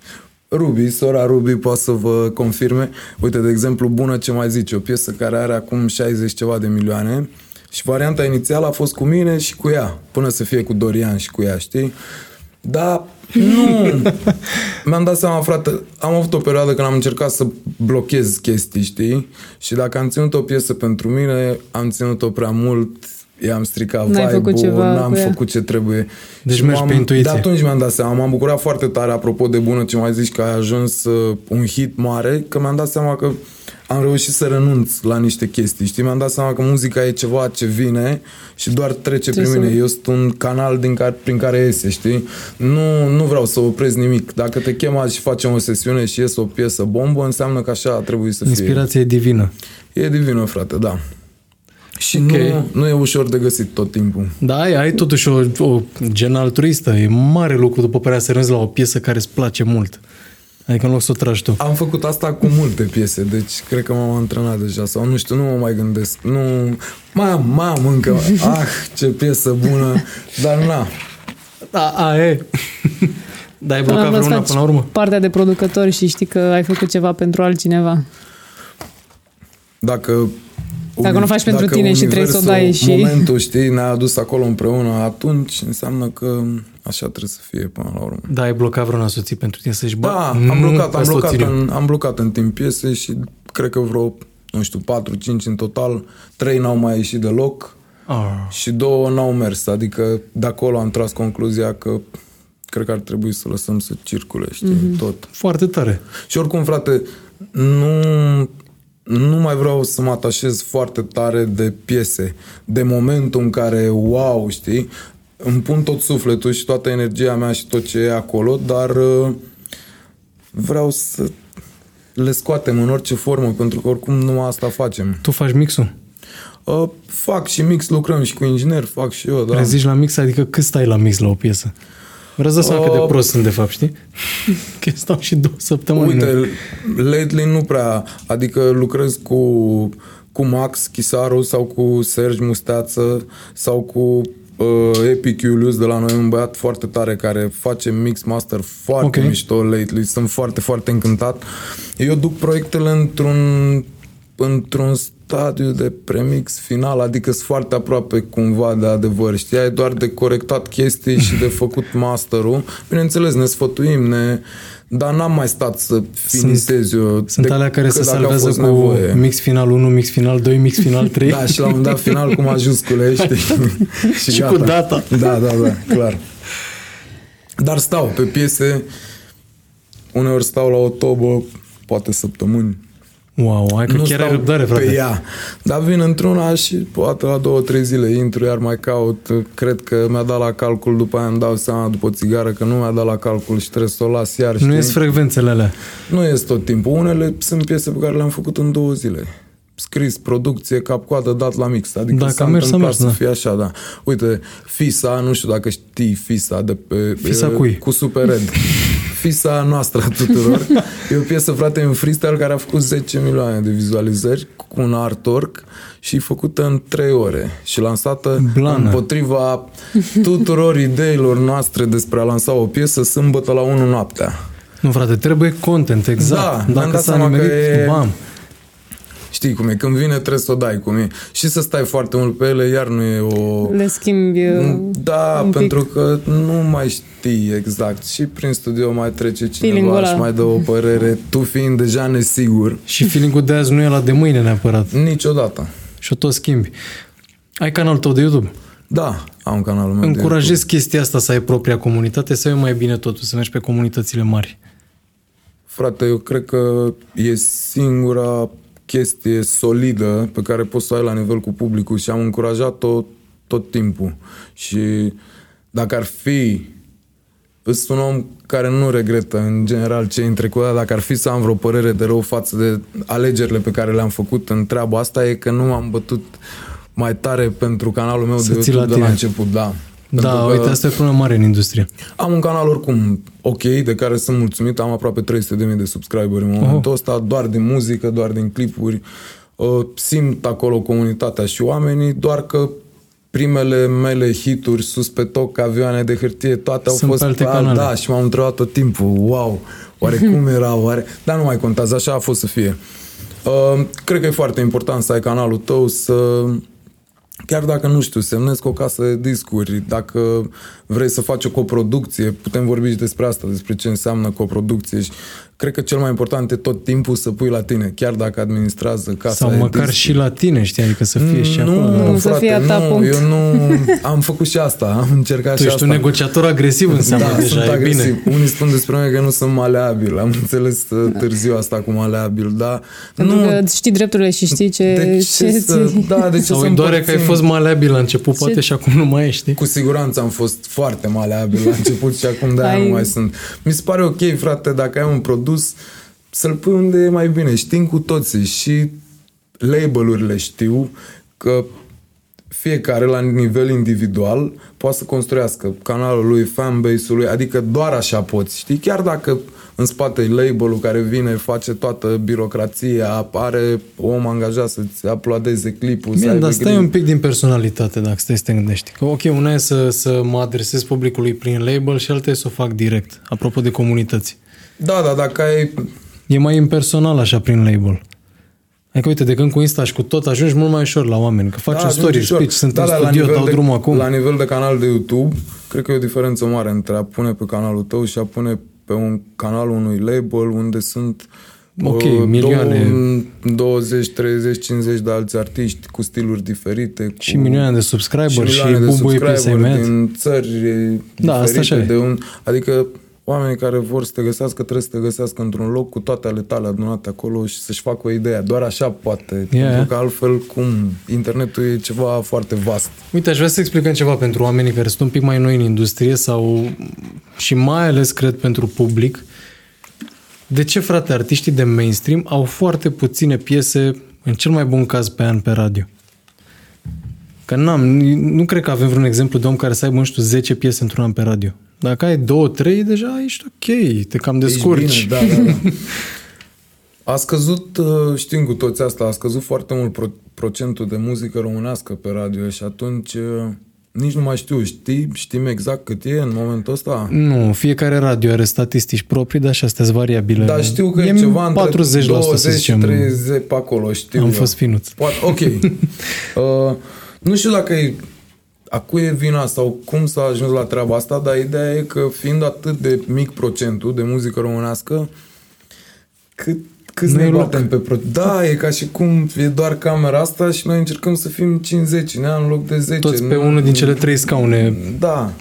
Ruby, sora Ruby poate să vă confirme. Uite, de exemplu, Bună ce mai zice, o piesă care are acum 60 ceva de milioane și varianta inițială a fost cu mine și cu ea, până să fie cu Dorian și cu ea, știi? Dar nu. Mi-am dat seama, frate, am avut o perioadă când am încercat să blochez chestii, știi? Și dacă am ținut o piesă pentru mine, am ținut-o prea mult, i-am stricat N-ai vibe făcut ceva n-am făcut ce trebuie. Deci și mergi pe intuiție. De atunci mi-am dat seama, m-am bucurat foarte tare, apropo de bună ce mai zici că ai ajuns uh, un hit mare, că mi-am dat seama că am reușit să renunț la niște chestii, știi? Mi-am dat seama că muzica e ceva ce vine și doar trece prin mine. Eu sunt un canal din care, prin care iese, știi? Nu, nu vreau să opresc nimic. Dacă te chem și facem o sesiune și iese o piesă bombă, înseamnă că așa trebuie să fie. Inspirația e divină. E divină, frate, da. Și okay. nu, nu e ușor de găsit tot timpul. Da, ai, ai totuși o, o gen altruistă. E mare lucru după părerea să renunți la o piesă care îți place mult. Adică în loc să o tragi tu. Am făcut asta cu multe piese, deci cred că m-am antrenat deja sau nu știu, nu mă mai gândesc. Nu, mai am, mai am încă, ah, ce piesă bună, dar na. Da, a, e. Dar ai blocat vreuna până la urmă? Partea de producători și știi că ai făcut ceva pentru altcineva. Dacă dacă nu faci pentru tine și trebuie să o dai și... momentul, știi, ne-a adus acolo împreună, atunci înseamnă că așa trebuie să fie până la urmă. Da, ai blocat vreuna soție pentru tine să-și Da, am blocat, am blocat, în, am blocat în timp piese și cred că vreo, nu știu, 4-5 în total, 3 n-au mai ieșit deloc ah. și două n-au mers. Adică de acolo am tras concluzia că cred că ar trebui să lăsăm să circule, știi, mm-hmm. tot. Foarte tare. Și oricum, frate, nu nu mai vreau să mă atașez foarte tare de piese, de momentul în care, wow, știi, îmi pun tot sufletul și toată energia mea și tot ce e acolo, dar uh, vreau să le scoatem în orice formă, pentru că oricum nu asta facem. Tu faci mixul? Uh, fac și mix, lucrăm și cu inginer, fac și eu, da. Zici la mix, adică cât stai la mix la o piesă? Vreau să seama uh, cât de uh, prost sunt, de fapt, știi? Că stau și două săptămâni. Uite, lately nu prea, adică lucrez cu, cu Max Chisaru sau cu Sergi Musteață sau cu uh, Epic Julius de la noi, un băiat foarte tare care face mix master foarte okay. mișto lately. Sunt foarte, foarte încântat. Eu duc proiectele într-un într-un stadiu de premix final, adică sunt foarte aproape cumva de adevăr, știi? Ai doar de corectat chestii și de făcut masterul. Bineînțeles, ne sfătuim, ne... Dar n-am mai stat să finitez eu. Sunt alea care se salvează cu nevoie. mix final 1, mix final 2, mix final 3. da, și la un dat final cu majuscule, știi? și, și cu data. Da, da, da, clar. Dar stau pe piese, uneori stau la o tobă, poate săptămâni, Wow, hai că nu chiar ai răbdare, frate. Pe ea. Dar vin într-una și poate la două, trei zile intru, iar mai caut. Cred că mi-a dat la calcul, după aia îmi dau seama după o țigară că nu mi-a dat la calcul și trebuie să o las iar. Nu ies frecvențele alea. Nu ies tot timpul. Unele sunt piese pe care le-am făcut în două zile scris, producție, cap-coadă, dat la mix. Adică dacă s-a mers, mers, să da. fie așa, da. Uite, FISA, nu știu dacă știi FISA de pe... FISA cui? Cu Super Red. FISA noastră a tuturor. E o piesă, frate, în freestyle care a făcut 10 milioane de vizualizări cu un artwork și făcută în 3 ore și lansată Blană. împotriva tuturor ideilor noastre despre a lansa o piesă sâmbătă la 1 noaptea. Nu, frate, trebuie content, exact. Da, Dacă s-a nimerit, e... bam Știi cum e, când vine trebuie să o dai cum e. Și să stai foarte mult pe ele, iar nu e o... Le schimbi uh, Da, pentru că nu mai știi exact. Și prin studio mai trece cineva și mai dă o părere, tu fiind deja nesigur. Și feeling-ul de azi nu e la de mâine neapărat. Niciodată. Și o tot schimbi. Ai canalul tău de YouTube? Da, am canalul meu Încurajez chestia asta să ai propria comunitate sau e mai bine totul să mergi pe comunitățile mari? Frate, eu cred că e singura chestie solidă pe care poți să ai la nivel cu publicul și am încurajat-o tot timpul. Și dacă ar fi sunt un om care nu regretă în general ce în trecut, dar dacă ar fi să am vreo părere de rău față de alegerile pe care le-am făcut în treaba asta, e că nu m-am bătut mai tare pentru canalul meu să de YouTube la de la început, da. Da, uite, asta e problema mare în industrie. Am un canal oricum ok, de care sunt mulțumit, am aproape 300.000 de subscriberi în momentul oh. ăsta, doar din muzică, doar din clipuri. Uh, simt acolo comunitatea și oamenii, doar că primele mele hituri sus pe toc, avioane de hârtie, toate au Sunt fost pe alte canale. da, și m-am întrebat tot timpul, wow, oare cum era, oare... Dar nu mai contează, așa a fost să fie. Uh, cred că e foarte important să ai canalul tău, să chiar dacă, nu știu, semnezi cu o casă de discuri, dacă vrei să faci o coproducție, putem vorbi și despre asta, despre ce înseamnă coproducție și cred că cel mai important e tot timpul să pui la tine, chiar dacă administrează casa Sau măcar discuri. și la tine, știi, adică să fie și nu, acolo. Nu, frate, nu, punct. eu nu am făcut și asta, am încercat tu și ești asta. un negociator agresiv înseamnă da, deja, sunt e agresiv. bine. Unii spun despre mine că nu sunt maleabil, am înțeles uh, târziu asta cu maleabil, da. Pentru nu, că știi drepturile și știi ce... De ce, ce să, da, de ce Sau să doare că ai fost maleabil la început, poate ce? și acum nu mai ești. Cu siguranță am fost foarte maleabil la început și acum de ai... nu mai sunt. Mi se pare ok, frate, dacă ai un produs, să-l pui unde e mai bine. Știm cu toții și label-urile știu că fiecare la nivel individual poate să construiască canalul lui, fanbase-ul lui, adică doar așa poți, știi? Chiar dacă în spate e label-ul care vine, face toată birocrația, are om angajat să-ți aplaudeze clipul. Bine, dar stai un pic din personalitate dacă stai să te gândești. Că ok, una e să, să mă adresez publicului prin label și alta e să o fac direct, apropo de comunități. Da, da, dacă ai... E mai impersonal așa prin label. Adică, uite, de când cu Insta și cu tot ajungi mult mai ușor la oameni. Că faci da, un story, speech, sunt da, în studio, dau de, drumul acum. La nivel de canal de YouTube, cred că e o diferență mare între a pune pe canalul tău și a pune pe un canal unui label unde sunt ok, uh, milioane. 20, 30, 50 de alți artiști cu stiluri diferite. Cu și milioane de subscriberi și, și bubui pe din țări da, diferite. Asta așa de un, adică oamenii care vor să te găsească trebuie să te găsească într-un loc cu toate ale tale adunate acolo și să-și facă o idee. Doar așa poate. Yeah. Pentru că altfel, cum, internetul e ceva foarte vast. Uite, aș vrea să explicăm ceva pentru oamenii care sunt un pic mai noi în industrie sau și mai ales, cred, pentru public. De ce, frate, artiștii de mainstream au foarte puține piese, în cel mai bun caz, pe an pe radio? Că n-am, nu cred că avem vreun exemplu de om care să aibă, nu știu, 10 piese într-un an pe radio. Dacă ai două, trei, deja ești ok, te cam descurci. Bine, da, da, da. A scăzut, uh, știm cu toți asta, a scăzut foarte mult pro- procentul de muzică românească pe radio și atunci uh, nici nu mai știu, știi, știm exact cât e în momentul ăsta? Nu, fiecare radio are statistici proprii, dar și astea sunt variabile. Dar știu că e, e ceva 40 20 și 30 pe acolo, știu Am eu. fost finuț. Poate, ok. uh, nu știu dacă e a cui e vina sau cum s-a ajuns la treaba asta, dar ideea e că fiind atât de mic procentul de muzică românească, cât cât ne batem pe pro... Da, e ca și cum e doar camera asta și noi încercăm să fim 50 ne în loc de 10. Toți pe unul din cele trei scaune. Da.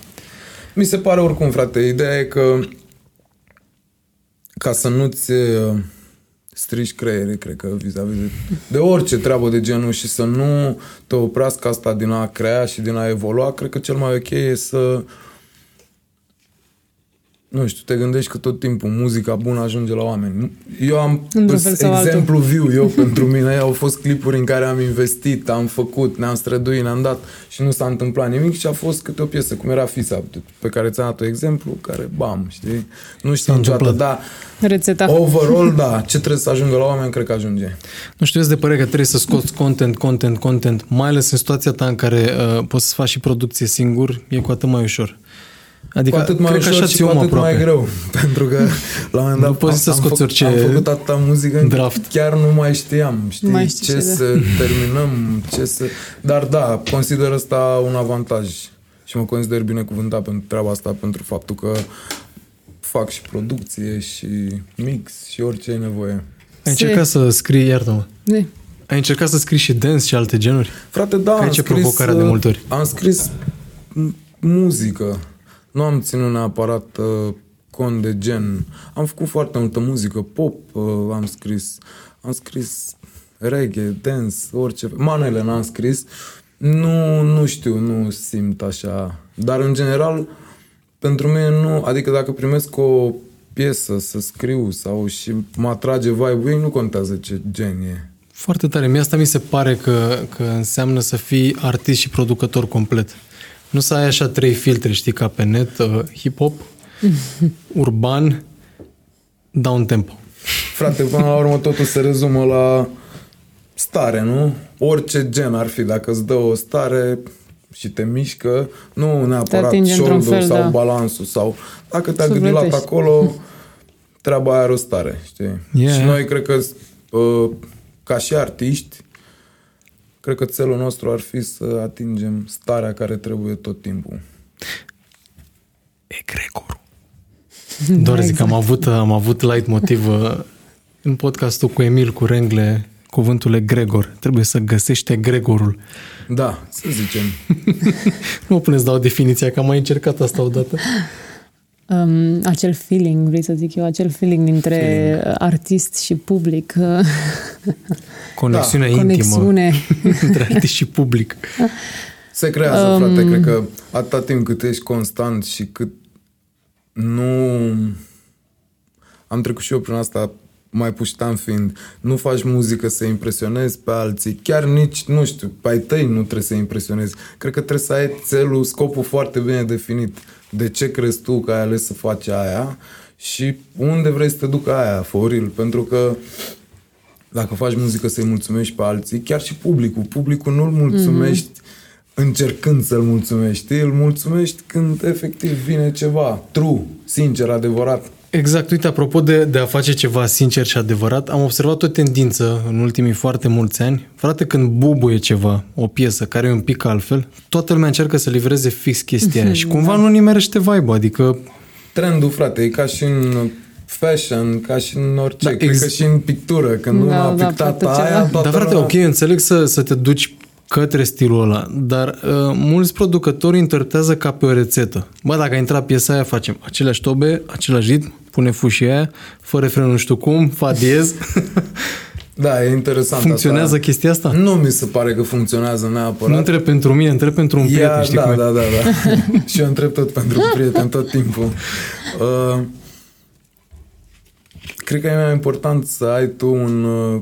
Mi se pare oricum, frate, ideea e că ca să nu-ți strici creierii, cred că, vis-a-vis de, de orice treabă de genul și să nu te oprească asta din a crea și din a evolua, cred că cel mai ok e să nu știu, te gândești că tot timpul muzica bună ajunge la oameni. Eu am exemplu viu, eu pentru mine au fost clipuri în care am investit, am făcut, ne-am străduit, ne-am dat și nu s-a întâmplat nimic și a fost câte o piesă, cum era Fisa, pe care ți-am dat exemplu, care bam, știi? Nu știu niciodată, da. Rețeta. Overall, da, ce trebuie să ajungă la oameni, cred că ajunge. Nu știu, de părere că trebuie să scoți content, content, content, mai ales în situația ta în care uh, poți să faci și producție singur, e cu atât mai ușor. Adică, cu atât mai ușor așa și cu atât aproape. mai greu. Pentru că, la un moment dat, am, să am, orice am făcut atâta muzică draft. chiar nu mai știam știi, mai ce, ce să terminăm, ce să... Dar da, consider asta un avantaj și mă consider binecuvântat pentru treaba asta, pentru faptul că fac și producție și mix și orice e nevoie. Ai încercat să scrii, iartă-mă. Ne. Ai încercat să scrii și dance și alte genuri? Frate, da, Care am ce scris, provocarea de multe ori? Am scris muzică. Nu am ținut neapărat uh, cont de gen. Am făcut foarte multă muzică, pop uh, am scris. Am scris reggae, dance, orice. Manele n-am scris. Nu, nu știu, nu simt așa. Dar în general, pentru mine nu, adică dacă primesc o piesă să scriu sau și mă atrage vibe nu contează ce gen e. Foarte tare. Mie asta mi se pare că, că înseamnă să fii artist și producător complet. Nu să ai așa trei filtre, știi, ca pe net, uh, hip-hop, urban, down tempo. Frate, până la urmă totul se rezumă la stare, nu? Orice gen ar fi, dacă îți dă o stare și te mișcă, nu neapărat shoulder sau da. balansul sau dacă te-a gândit acolo, treaba aia are o stare, știi? Yeah. Și noi cred că uh, ca și artiști cred că țelul nostru ar fi să atingem starea care trebuie tot timpul. Egregorul. Doar zic, am avut, am avut light motiv uh, în podcastul cu Emil cu Rengle cuvântul egregor. Trebuie să găsești egregorul. Da, să zicem. nu mă puneți dau definiția, că am mai încercat asta odată. Um, acel feeling, vrei să zic eu, acel feeling dintre feeling. artist și public. Conexiunea da. intimă Conexiune. între artist și public. Se creează, um, frate, cred că atâta timp cât ești constant și cât nu... Am trecut și eu prin asta mai puștan fiind, nu faci muzică să impresionezi pe alții, chiar nici, nu știu, pe ai tăi nu trebuie să impresionezi. Cred că trebuie să ai țelul, scopul foarte bine definit. De ce crezi tu că ai ales să faci aia și unde vrei să te ducă aia, foril, pentru că dacă faci muzică să-i mulțumești pe alții, chiar și publicul, publicul nu-l mulțumești mm-hmm. încercând să-l mulțumești, îl mulțumești când efectiv vine ceva true, sincer, adevărat. Exact, uite, apropo de, de a face ceva sincer și adevărat, am observat o tendință în ultimii foarte mulți ani. Frate, când bubuie ceva, o piesă care e un pic altfel, toată lumea încearcă să livreze fix chestia aia. Și cumva nu nimerește vibe adică... Trendul, frate, e ca și în fashion, ca și în orice, da, ex... cred că și în pictură, când da, lumea a da, pictat aia, Da, frate, ok, înțeleg să, să te duci către stilul ăla, dar uh, mulți producători interpretează ca pe o rețetă. Bă, dacă a intrat piesa aia, facem aceleași tobe, același ritm, pune fușia aia, fără refren nu știu cum, fa diez. Da, e interesant Funcționează asta. chestia asta? Nu mi se pare că funcționează neapărat. Nu întreb pentru mine, întreb pentru un prieten, Ia, știi da, cum da, da, da. Și eu întreb tot pentru un prieten, tot timpul. Uh, cred că e mai important să ai tu un... Uh,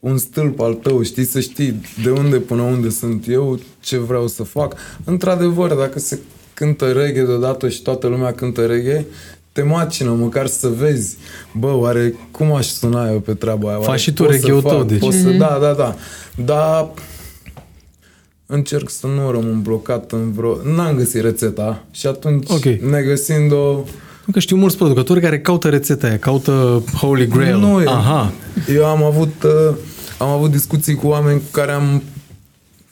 un stâlp al tău, știi, să știi de unde până unde sunt eu, ce vreau să fac. Într-adevăr, dacă se cântă reggae deodată și toată lumea cântă reggae, te macină măcar să vezi, bă, oare cum aș suna eu pe treaba aia? Faci și tu reggae tău, deci. Pot să, mhm. da, da, da. Dar încerc să nu rămân blocat în vreo... N-am găsit rețeta și atunci okay. ne găsind o... Că știu mulți producători care caută rețeta aia, caută Holy Grail. Nu, Aha. Eu am avut, uh, am avut discuții cu oameni cu care am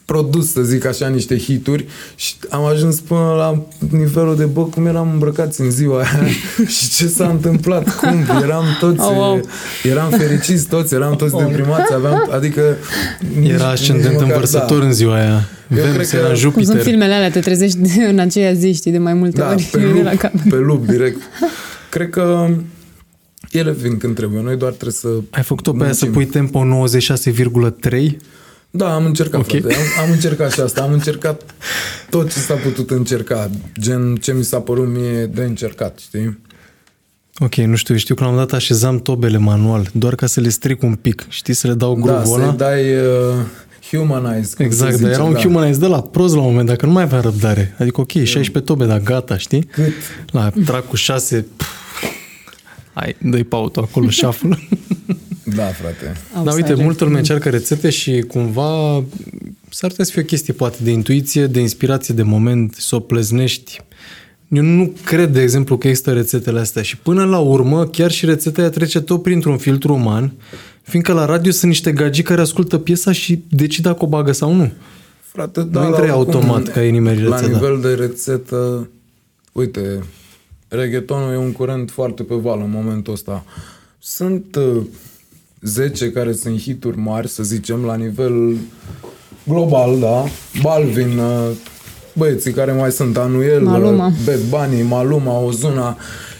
produs, să zic așa, niște hituri și am ajuns până la nivelul de, bă, cum eram îmbrăcați în ziua aia și ce s-a întâmplat, cum, eram toți, oh, wow. eram fericiți toți, eram toți oh. deprimați, aveam, adică... Era ascendent învărsător da. în ziua aia. Venus era Jupiter. Cum sunt filmele alea, te trezești în aceea zi, știi, de mai multe da, ori. Pe lup, pe lup, direct. Cred că ele vin când trebuie. Noi doar trebuie să... Ai făcut-o pe aia să pui tempo 96,3? Da, am încercat, okay. frate. Am, am încercat și asta. Am încercat tot ce s-a putut încerca. Gen ce mi s-a părut mie de încercat, știi? Ok, nu știu, știu că la un dat așezam tobele manual, doar ca să le stric un pic, știi, să le dau da, gruvul ăla. Da, să dai uh, humanize. Exact, dar era un da. humanize de la prost la un moment, dacă nu mai avea răbdare. Adică ok, 16 tobe, dar gata, știi? Cât? La trac cu 6, hai, dă-i pautul acolo, shuffle. Da, frate. Dar uite, multă lume încearcă rețete și cumva s-ar putea să fie o chestie poate de intuiție, de inspirație, de moment, să o pleznești Eu nu cred, de exemplu, că există rețetele astea și până la urmă, chiar și rețeta trece tot printr-un filtru uman, fiindcă la radio sunt niște gagi care ascultă piesa și decid dacă o bagă sau nu. Frate, da, nu intră automat ca ei nimeri La nivel de rețetă, uite, reggaetonul e un curent foarte pe val în momentul ăsta. Sunt uh, 10 care sunt hituri mari, să zicem, la nivel global, da? Balvin, uh, băieții care mai sunt Anuel, Maluma. Bad Bunny, Maluma, Ozuna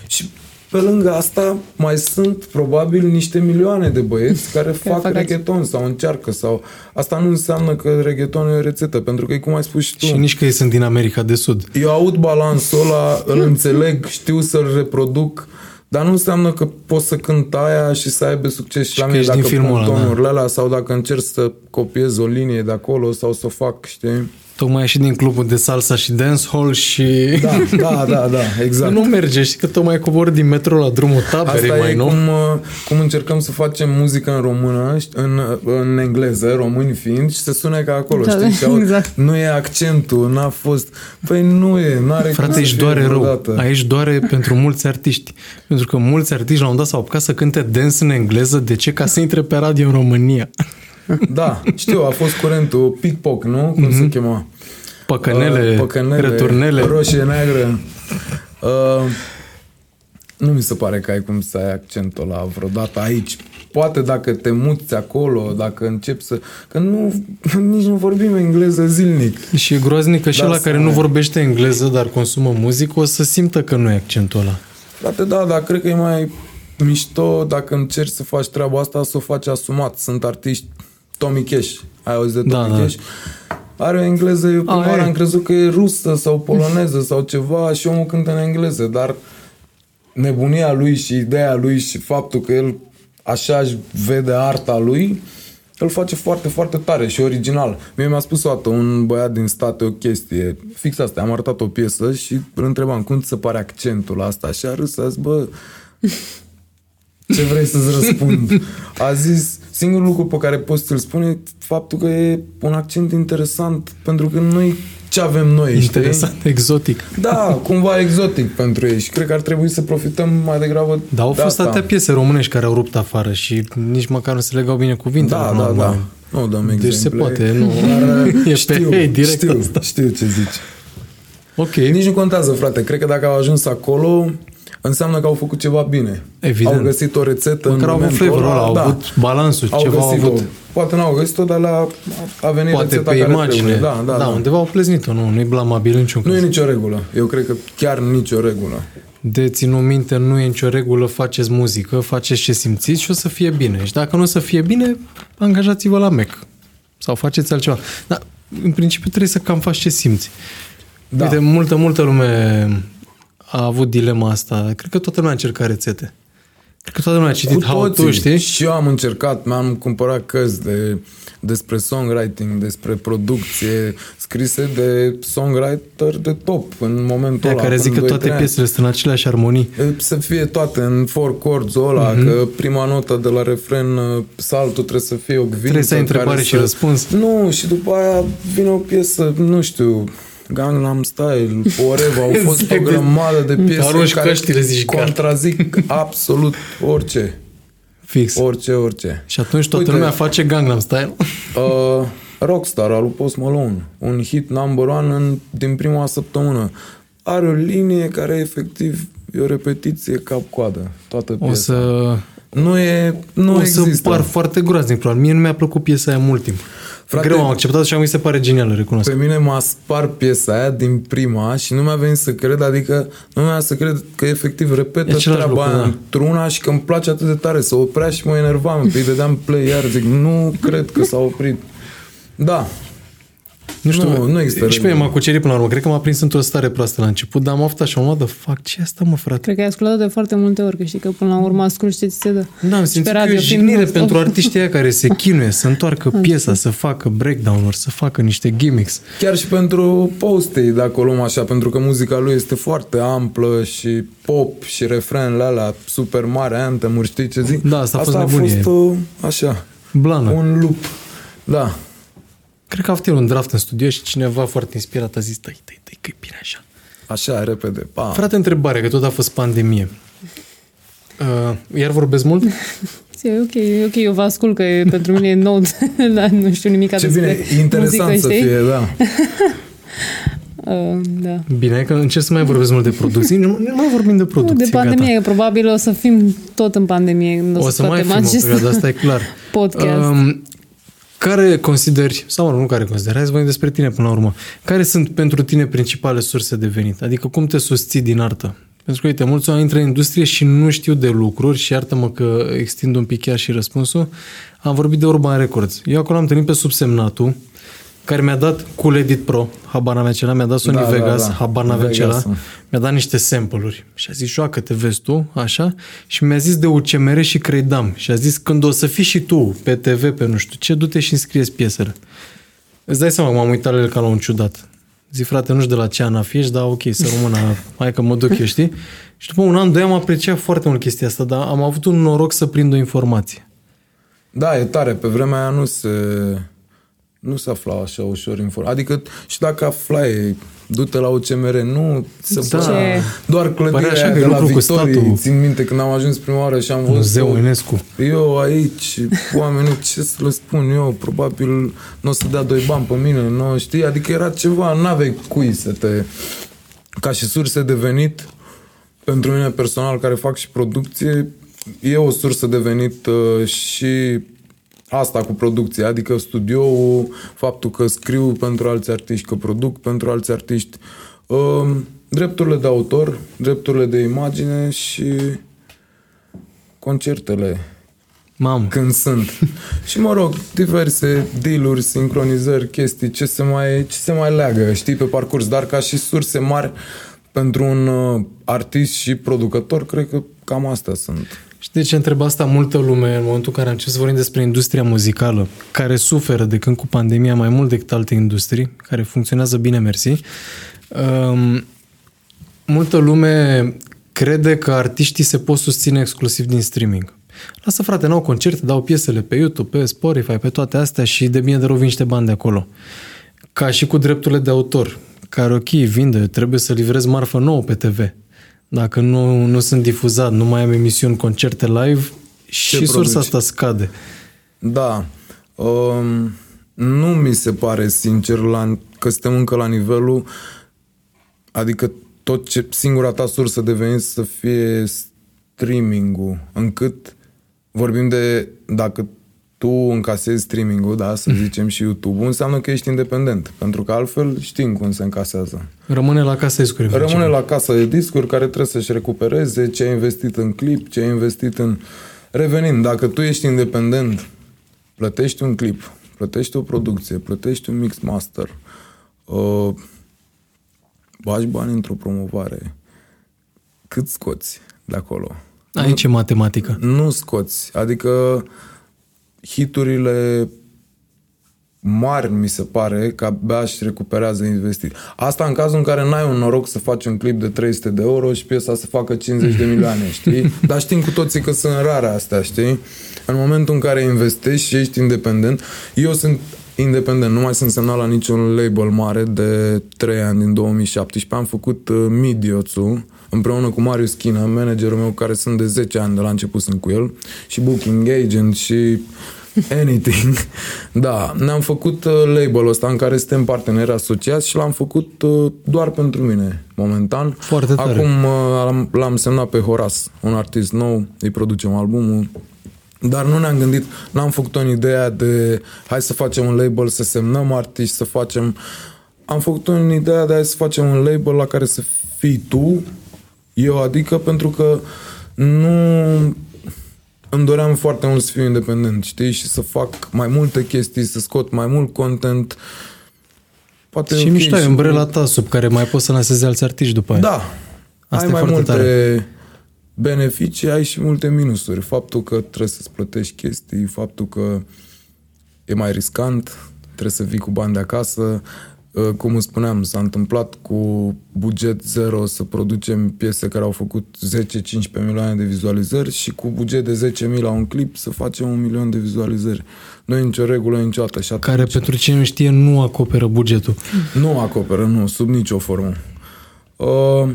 și pe lângă asta mai sunt probabil niște milioane de băieți care fac reggaeton sau încearcă sau asta nu înseamnă că reggaetonul e o rețetă, pentru că e cum ai spus și tu. Și nici că ei sunt din America de Sud. Eu aud balansul ăla, îl înțeleg, știu să-l reproduc, dar nu înseamnă că poți să cânt aia și să aibă succes și, și la mine dacă pun tonurile da. alea sau dacă încerc să copiez o linie de acolo sau să o fac, știi? Tocmai și din clubul de salsa și dancehall și... Da, da, da, da, exact. nu merge, și că tocmai cobor din metro la drumul taberei, Asta mai e nou. Cum, uh, cum încercăm să facem muzică în română, în, în engleză, români fiind, și se sune ca acolo, da, știi? Și exact. Nu e accentul, n-a fost... Păi nu e, nu are Frate, aici doare rău. Aici doare pentru mulți artiști. Pentru că mulți artiști la un dat s-au apucat să cânte dance în engleză. De ce? Ca să intre pe radio în România. Da, știu, a fost curentul pickpock, nu? Cum mm-hmm. se chema? Păcănele, uh, păcănele returnele. Roșie, neagră. Uh, nu mi se pare că ai cum să ai accentul la vreodată aici. Poate dacă te muți acolo, dacă începi să... Că nu, nici nu vorbim engleză zilnic. Și e groaznic că și la care nu vorbește engleză, dar consumă muzică, o să simtă că nu e accentul ăla. Frate, da, dar cred că e mai mișto dacă încerci să faci treaba asta, să o faci asumat. Sunt artiști Tommy Cash. Ai auzit de Tommy da, Cash? Da are o engleză, eu prima oară am crezut că e rusă sau poloneză sau ceva și omul cântă în engleză, dar nebunia lui și ideea lui și faptul că el așa își vede arta lui, îl face foarte, foarte tare și original. Mie mi-a spus o dată un băiat din state o chestie, fix asta, am arătat o piesă și îl întrebam cum ți se pare accentul la asta și a râs, a zis, bă, ce vrei să-ți răspund? A zis, singurul lucru pe care poți să-l spune faptul că e un accent interesant, pentru că noi ce avem noi, Interesant, știi? exotic. Da, cumva exotic pentru ei și cred că ar trebui să profităm mai degrabă Da, au de fost asta. atâtea piese românești care au rupt afară și nici măcar nu se legau bine cuvintele. Da, da, da. Nu dăm exemple. Deci se poate, nu. Dar, e știu, pe ei, direct știu, asta. știu ce zici. Ok. Nici nu contează, frate. Cred că dacă au ajuns acolo, înseamnă că au făcut ceva bine. Evident. Au găsit o rețetă Măcar în au avut flavor ăla, au da. avut balansul, au ceva au avut. Poate n-au găsit-o, dar la, a venit Poate rețeta pe care imagine. Trebuie. Da, da, da, da. undeva au pleznit-o, nu, nu e blamabil în niciun caz. Nu e nicio regulă. Eu cred că chiar nicio regulă. De ținut minte, nu e nicio regulă, faceți muzică, faceți ce simțiți și o să fie bine. Și dacă nu o să fie bine, angajați-vă la MEC. Sau faceți altceva. Dar, în principiu, trebuie să cam faci ce simți. Da. Uite, multă, multă lume a avut dilema asta. Cred că toată lumea a încercat rețete. Cred că toată lumea a citit how to, știi? Și eu am încercat, mi-am cumpărat cărți de, despre songwriting, despre producție, scrise de songwriter de top în momentul ăla. care zic că toate piesele sunt în aceleași armonii. Să fie toate în four chords ăla, mm-hmm. că prima notă de la refren, saltul trebuie să fie o gvintă. Trebuie să ai întrebare și să... răspuns. Nu, și după aia vine o piesă, nu știu, Gangnam Style, Oreva, au fost exact. o grămadă de piese Arunci care căștile, zici, contrazic absolut orice. Fix. Orice, orice. Și atunci toată Uite, lumea face Gangnam Style? Uh, Rockstar al lui Post Malone. Un hit number one în, din prima săptămână. Are o linie care efectiv e o repetiție cap-coadă. Toată piesa. O să... Nu e, nu o există. să par foarte groaznic, probabil. Mie nu mi-a plăcut piesa aia mult timp. Frate, Greu am acceptat și mi se pare genială, recunosc. Pe mine m-a spart piesa aia din prima și nu mi-a venit să cred, adică nu mi-a să cred că efectiv repetă treaba lucru, aia da. într-una și că îmi place atât de tare să oprea și mă enervam, îi dădeam play iar, zic, nu cred că s-a oprit. Da, nu știu, nu, nu există Și pe m-a cucerit până la urmă. Cred că m-a prins într-o stare proastă la început, dar am avut așa, mă, de fac ce asta, mă, frate? Cred că ai ascultat de foarte multe ori, că știi că până la urmă asculti ce ți se dă. Da, am simțit că e jignire pentru artiștii aia care se chinuie să întoarcă piesa, să facă breakdown-uri, să facă niște gimmicks. Chiar și pentru postei, dacă o luăm așa, pentru că muzica lui este foarte amplă și pop și refrenele alea super mare, anthem știi ce zic? Da, asta a fost Asta a nebunie. fost o, așa, Blană. un loop. Da. Cred că a avut el un draft în studio și cineva foarte inspirat a zis, dai, dai, dai, că e bine așa. Așa, repede. Pa. Frate, întrebare, că tot a fost pandemie. Uh, iar vorbesc mult? E ok, e ok, eu vă ascult că e, pentru mine e nou, dar nu știu nimic Ce bine, interesant muzică, să știi? fie, da. Uh, da. Bine, că încerc să mai vorbesc mult de producții. Nu, nu mai vorbim de producții. De pandemie, gata. probabil o să fim tot în pandemie. O, o să, să mai fim acest... o perioadă, asta e clar. Podcast. Um, care consideri, sau nu care consideri, hai să vorbim despre tine până la urmă, care sunt pentru tine principale surse de venit? Adică cum te susții din artă? Pentru că, uite, mulți oameni intră în industrie și nu știu de lucruri și iartă-mă că extind un pic chiar și răspunsul. Am vorbit de Urban Records. Eu acolo am întâlnit pe subsemnatul, care mi-a dat Cool Edit Pro, habar n-avea cela, mi-a dat Sony da, da Vegas, da, da. habar n-avea cela, mi-a dat niște sample-uri și a zis, joacă, te vezi tu, așa, și mi-a zis de UCMR și Credam și a zis, când o să fii și tu pe TV, pe nu știu ce, du-te și înscrie piesele. Îți dai seama, m-am uitat la el ca la un ciudat. Zic, frate, nu știu de la ce an afiș, dar ok, să rămână, hai că mă duc eu, știi? Și după un an, doi am apreciat foarte mult chestia asta, dar am avut un noroc să prind o informație. Da, e tare. Pe vremea aia nu se nu se afla așa ușor informații. Adică și dacă aflai, du-te la UCMR, nu se da. punea doar clădirea așa de la Victorie. Țin minte când am ajuns prima oară și am văzut Muzeu Enescu. Eu aici, oamenii, ce să le spun eu, probabil nu o să dea doi bani pe mine, nu știi? Adică era ceva, n-aveai cui să te... Ca și surse de venit, pentru mine personal, care fac și producție, e o sursă de venit uh, și asta cu producția, adică studioul, faptul că scriu pentru alți artiști, că produc pentru alți artiști, um, drepturile de autor, drepturile de imagine și concertele. Mam. Când sunt. și mă rog, diverse dealuri, sincronizări, chestii, ce se mai, ce se mai leagă, știi, pe parcurs, dar ca și surse mari pentru un uh, artist și producător, cred că cam astea sunt. Și de ce întreb asta multă lume în momentul în care am început să vorbim despre industria muzicală, care suferă de când cu pandemia mai mult decât alte industrii, care funcționează bine, mersi. Um, multă lume crede că artiștii se pot susține exclusiv din streaming. Lasă frate, n-au concerte, dau piesele pe YouTube, pe Spotify, pe toate astea și de bine de rău vin niște bani de acolo. Ca și cu drepturile de autor, care ok, vinde, trebuie să livrez marfă nouă pe TV dacă nu, nu sunt difuzat, nu mai am emisiuni, concerte live, Ce și produci? sursa asta scade. Da. Um, nu mi se pare, sincer, la, că suntem încă la nivelul, adică tot ce, singura ta sursă de venit să fie streaming-ul, încât vorbim de dacă tu încasezi streaming-ul, da, să zicem și YouTube-ul, înseamnă că ești independent. Pentru că altfel știm cum se încasează. Rămâne la casa discuri. Rămâne la casa de discuri care trebuie să-și recupereze ce ai investit în clip, ce ai investit în... Revenind, dacă tu ești independent, plătești un clip, plătești o producție, plătești un mix master, uh, bagi bani într-o promovare, cât scoți de acolo? Aici e matematică. Nu scoți. Adică hiturile mari, mi se pare, că abia își recuperează investit. Asta în cazul în care n-ai un noroc să faci un clip de 300 de euro și piesa să facă 50 de milioane, știi? Dar știm cu toții că sunt rare astea, știi? În momentul în care investești și ești independent, eu sunt independent, nu mai sunt semnat la niciun label mare de 3 ani din 2017. Am făcut uh, Midioțu, împreună cu Marius China, managerul meu care sunt de 10 ani de la început sunt cu el și booking agent și anything. da, ne-am făcut uh, label-ul ăsta în care suntem parteneri asociați și l-am făcut uh, doar pentru mine, momentan. Foarte tare. Acum uh, l-am semnat pe Horas, un artist nou, îi producem albumul. Dar nu ne-am gândit, n-am făcut-o în ideea de hai să facem un label, să semnăm artiști, să facem... Am făcut-o în ideea de hai să facem un label la care să fii tu eu, adică pentru că nu îmi doream foarte mult să fiu independent, știi? Și să fac mai multe chestii, să scot mai mult content. Poate și okay, mișto ai umbrela ta sub care mai poți să lansezi alți artiști după aia. Da. Asta ai mai multe tare. Beneficii, ai și multe minusuri. Faptul că trebuie să-ți plătești chestii, faptul că e mai riscant, trebuie să vii cu bani de acasă, Uh, cum îți spuneam, s-a întâmplat cu buget zero să producem piese care au făcut 10-15 milioane de vizualizări și cu buget de 10.000 la un clip să facem un milion de vizualizări. Nu e nicio regulă niciodată. Și Care, pentru cine nu știe, nu acoperă bugetul. Nu acoperă, nu, sub nicio formă. Uh,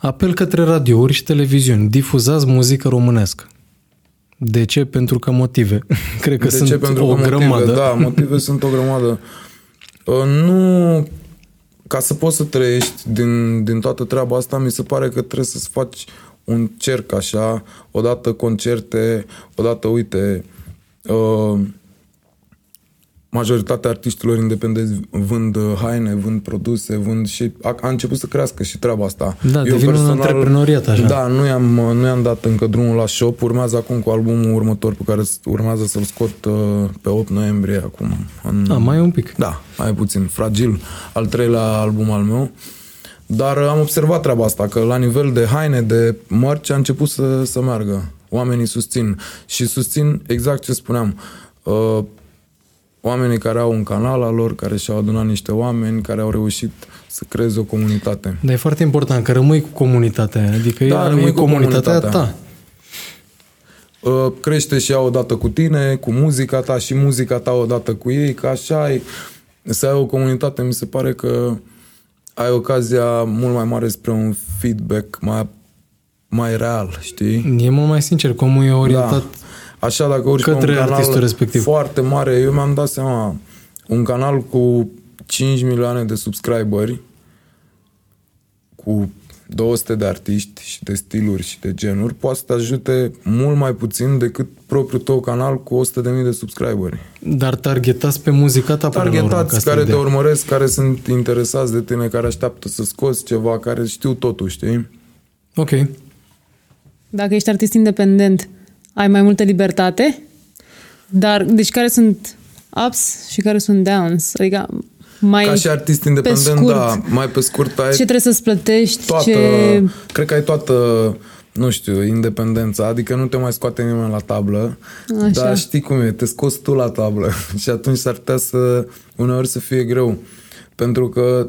Apel către radiouri și televiziuni. Difuzați muzică românească. De ce? Pentru că motive. Cred că de sunt ce? Pentru o că grămadă. Motive, da, motive sunt o grămadă. Uh, nu... Ca să poți să trăiești din, din toată treaba asta, mi se pare că trebuie să-ți faci un cerc așa, odată concerte, odată, uite, uh, majoritatea artiștilor independenți vând uh, haine, vând produse, vând și a, a început să crească și treaba asta. Da, Eu devine personal, un antreprenoriat așa. Da, nu i-am, nu i-am dat încă drumul la shop, urmează acum cu albumul următor pe care urmează să-l scot uh, pe 8 noiembrie acum. În, da, mai un pic. Da, mai puțin. Fragil, al treilea album al meu. Dar am observat treaba asta, că la nivel de haine, de mărci, a început să, să meargă. Oamenii susțin. Și susțin exact ce spuneam. Uh, oamenii care au un canal al lor, care și-au adunat niște oameni, care au reușit să creeze o comunitate. Dar e foarte important că rămâi cu comunitatea adică da, rămâi cu comunitatea, comunitatea ta. Uh, crește și ea odată cu tine, cu muzica ta și muzica ta odată cu ei, că așa ai, să ai o comunitate, mi se pare că ai ocazia mult mai mare spre un feedback mai, mai real, știi? E mult mai sincer, cum e orientat da Așa, dacă urci către un canal respectiv. foarte mare, eu mi-am dat seama, un canal cu 5 milioane de subscriberi, cu 200 de artiști și de stiluri și de genuri, poate să te ajute mult mai puțin decât propriul tău canal cu 100.000 de subscriberi. Dar targetați pe muzica ta Targetați urmă, care te urmăresc, care sunt interesați de tine, care așteaptă să scoți ceva, care știu totul, știi? Ok. Dacă ești artist independent, ai mai multă libertate, dar deci care sunt ups și care sunt downs? Adică mai Ca și artist independent, scurt, da, mai pe scurt ai... Ce trebuie să-ți plătești? Toată, ce... Cred că ai toată, nu știu, independența, adică nu te mai scoate nimeni la tablă, Așa. dar știi cum e, te scoți tu la tablă și atunci s-ar putea să, uneori să fie greu, pentru că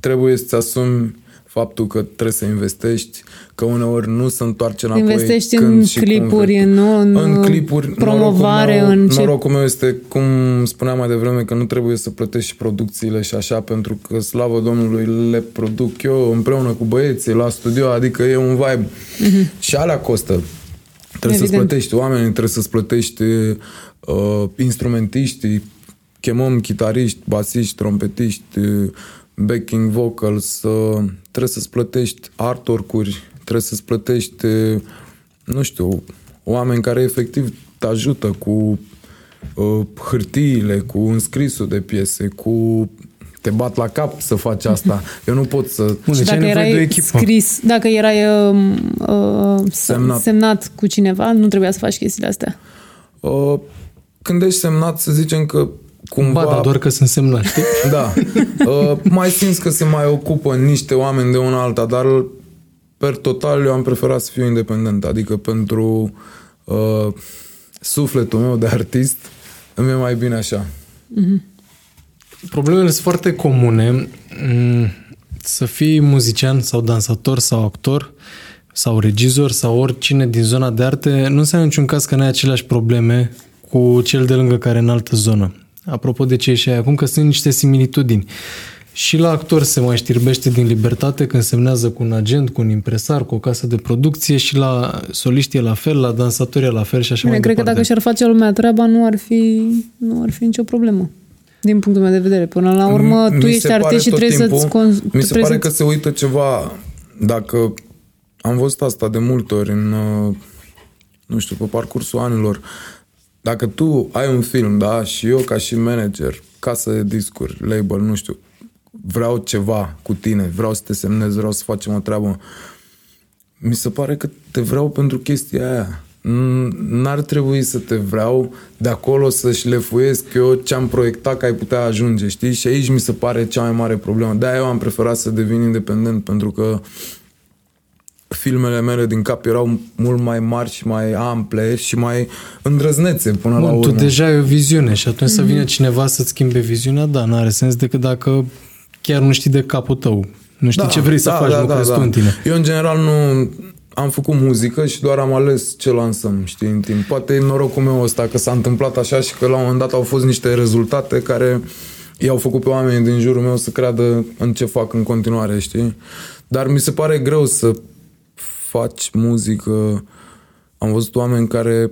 trebuie să-ți asumi faptul că trebuie să investești, că uneori nu se întoarce înapoi Investești când în și clipuri, cum nu? În, în clipuri, promovare, norocul meu, în ce... Norocul meu este, cum spuneam mai devreme, că nu trebuie să plătești și producțiile și așa, pentru că, slavă Domnului, le produc eu împreună cu băieții la studio, adică e un vibe. Uh-huh. Și alea costă. Trebuie Evident. să-ți plătești oamenii, trebuie să-ți plătești uh, instrumentiști, chemăm chitariști, basiști, trompetiști, uh, backing vocals, uh, trebuie să-ți plătești artwork-uri, trebuie să-ți plătești, uh, nu știu, oameni care efectiv te ajută cu uh, hârtiile, cu înscrisul de piese, cu te bat la cap să faci asta. Eu nu pot să... Bun, deci dacă erai de echipă. scris, dacă erai uh, uh, semnat. semnat cu cineva, nu trebuia să faci chestiile astea. Uh, când ești semnat, să zicem că cumva... Ba, da, doar că sunt semnat, știi? Da. Uh, mai simți că se mai ocupă niște oameni de una alta, dar per total eu am preferat să fiu independent. Adică pentru uh, sufletul meu de artist îmi e mai bine așa. Mm-hmm. Problemele sunt foarte comune. Mm, să fii muzician sau dansator sau actor sau regizor sau oricine din zona de arte nu înseamnă niciun caz că nu ai aceleași probleme cu cel de lângă care în altă zonă apropo de ce și acum, că sunt niște similitudini. Și la actor se mai știrbește din libertate când semnează cu un agent, cu un impresar, cu o casă de producție și la soliști e la fel, la dansatori e la fel și așa Bine, mai cred departe. că dacă și-ar face lumea treaba, nu ar fi, nu ar fi nicio problemă. Din punctul meu de vedere. Până la urmă, mi tu ești artist și trebuie timpul, să-ți... Con- mi se pare să că se uită ceva... Dacă am văzut asta de multe ori în, uh, nu știu, pe parcursul anilor, dacă tu ai un film, da, și eu ca și manager, casă de discuri, label, nu știu, vreau ceva cu tine, vreau să te semnez, vreau să facem o treabă, mi se pare că te vreau pentru chestia aia. N-ar trebui să te vreau de acolo să șlefuiesc eu ce am proiectat că ai putea ajunge, știi? Și aici mi se pare cea mai mare problemă. De-aia eu am preferat să devin independent, pentru că filmele mele din cap erau mult mai mari și mai ample și mai îndrăznețe până Bun, la urmă. tu deja ai o viziune și atunci mm-hmm. să mhm. vină cineva să-ți schimbe viziunea, da, nu are sens decât dacă chiar nu știi de capul tău. Nu știi da, ce vrei da, să faci, da, nu da, crezi da. tu în tine. Eu, în general, nu am făcut muzică și doar am ales ce lansăm, știi, în timp. Poate e norocul meu ăsta că s-a întâmplat așa și că la un moment dat au fost niște rezultate care i-au făcut pe oamenii din jurul meu să creadă în ce fac în continuare, știi? Dar mi se pare greu să faci muzică. Am văzut oameni care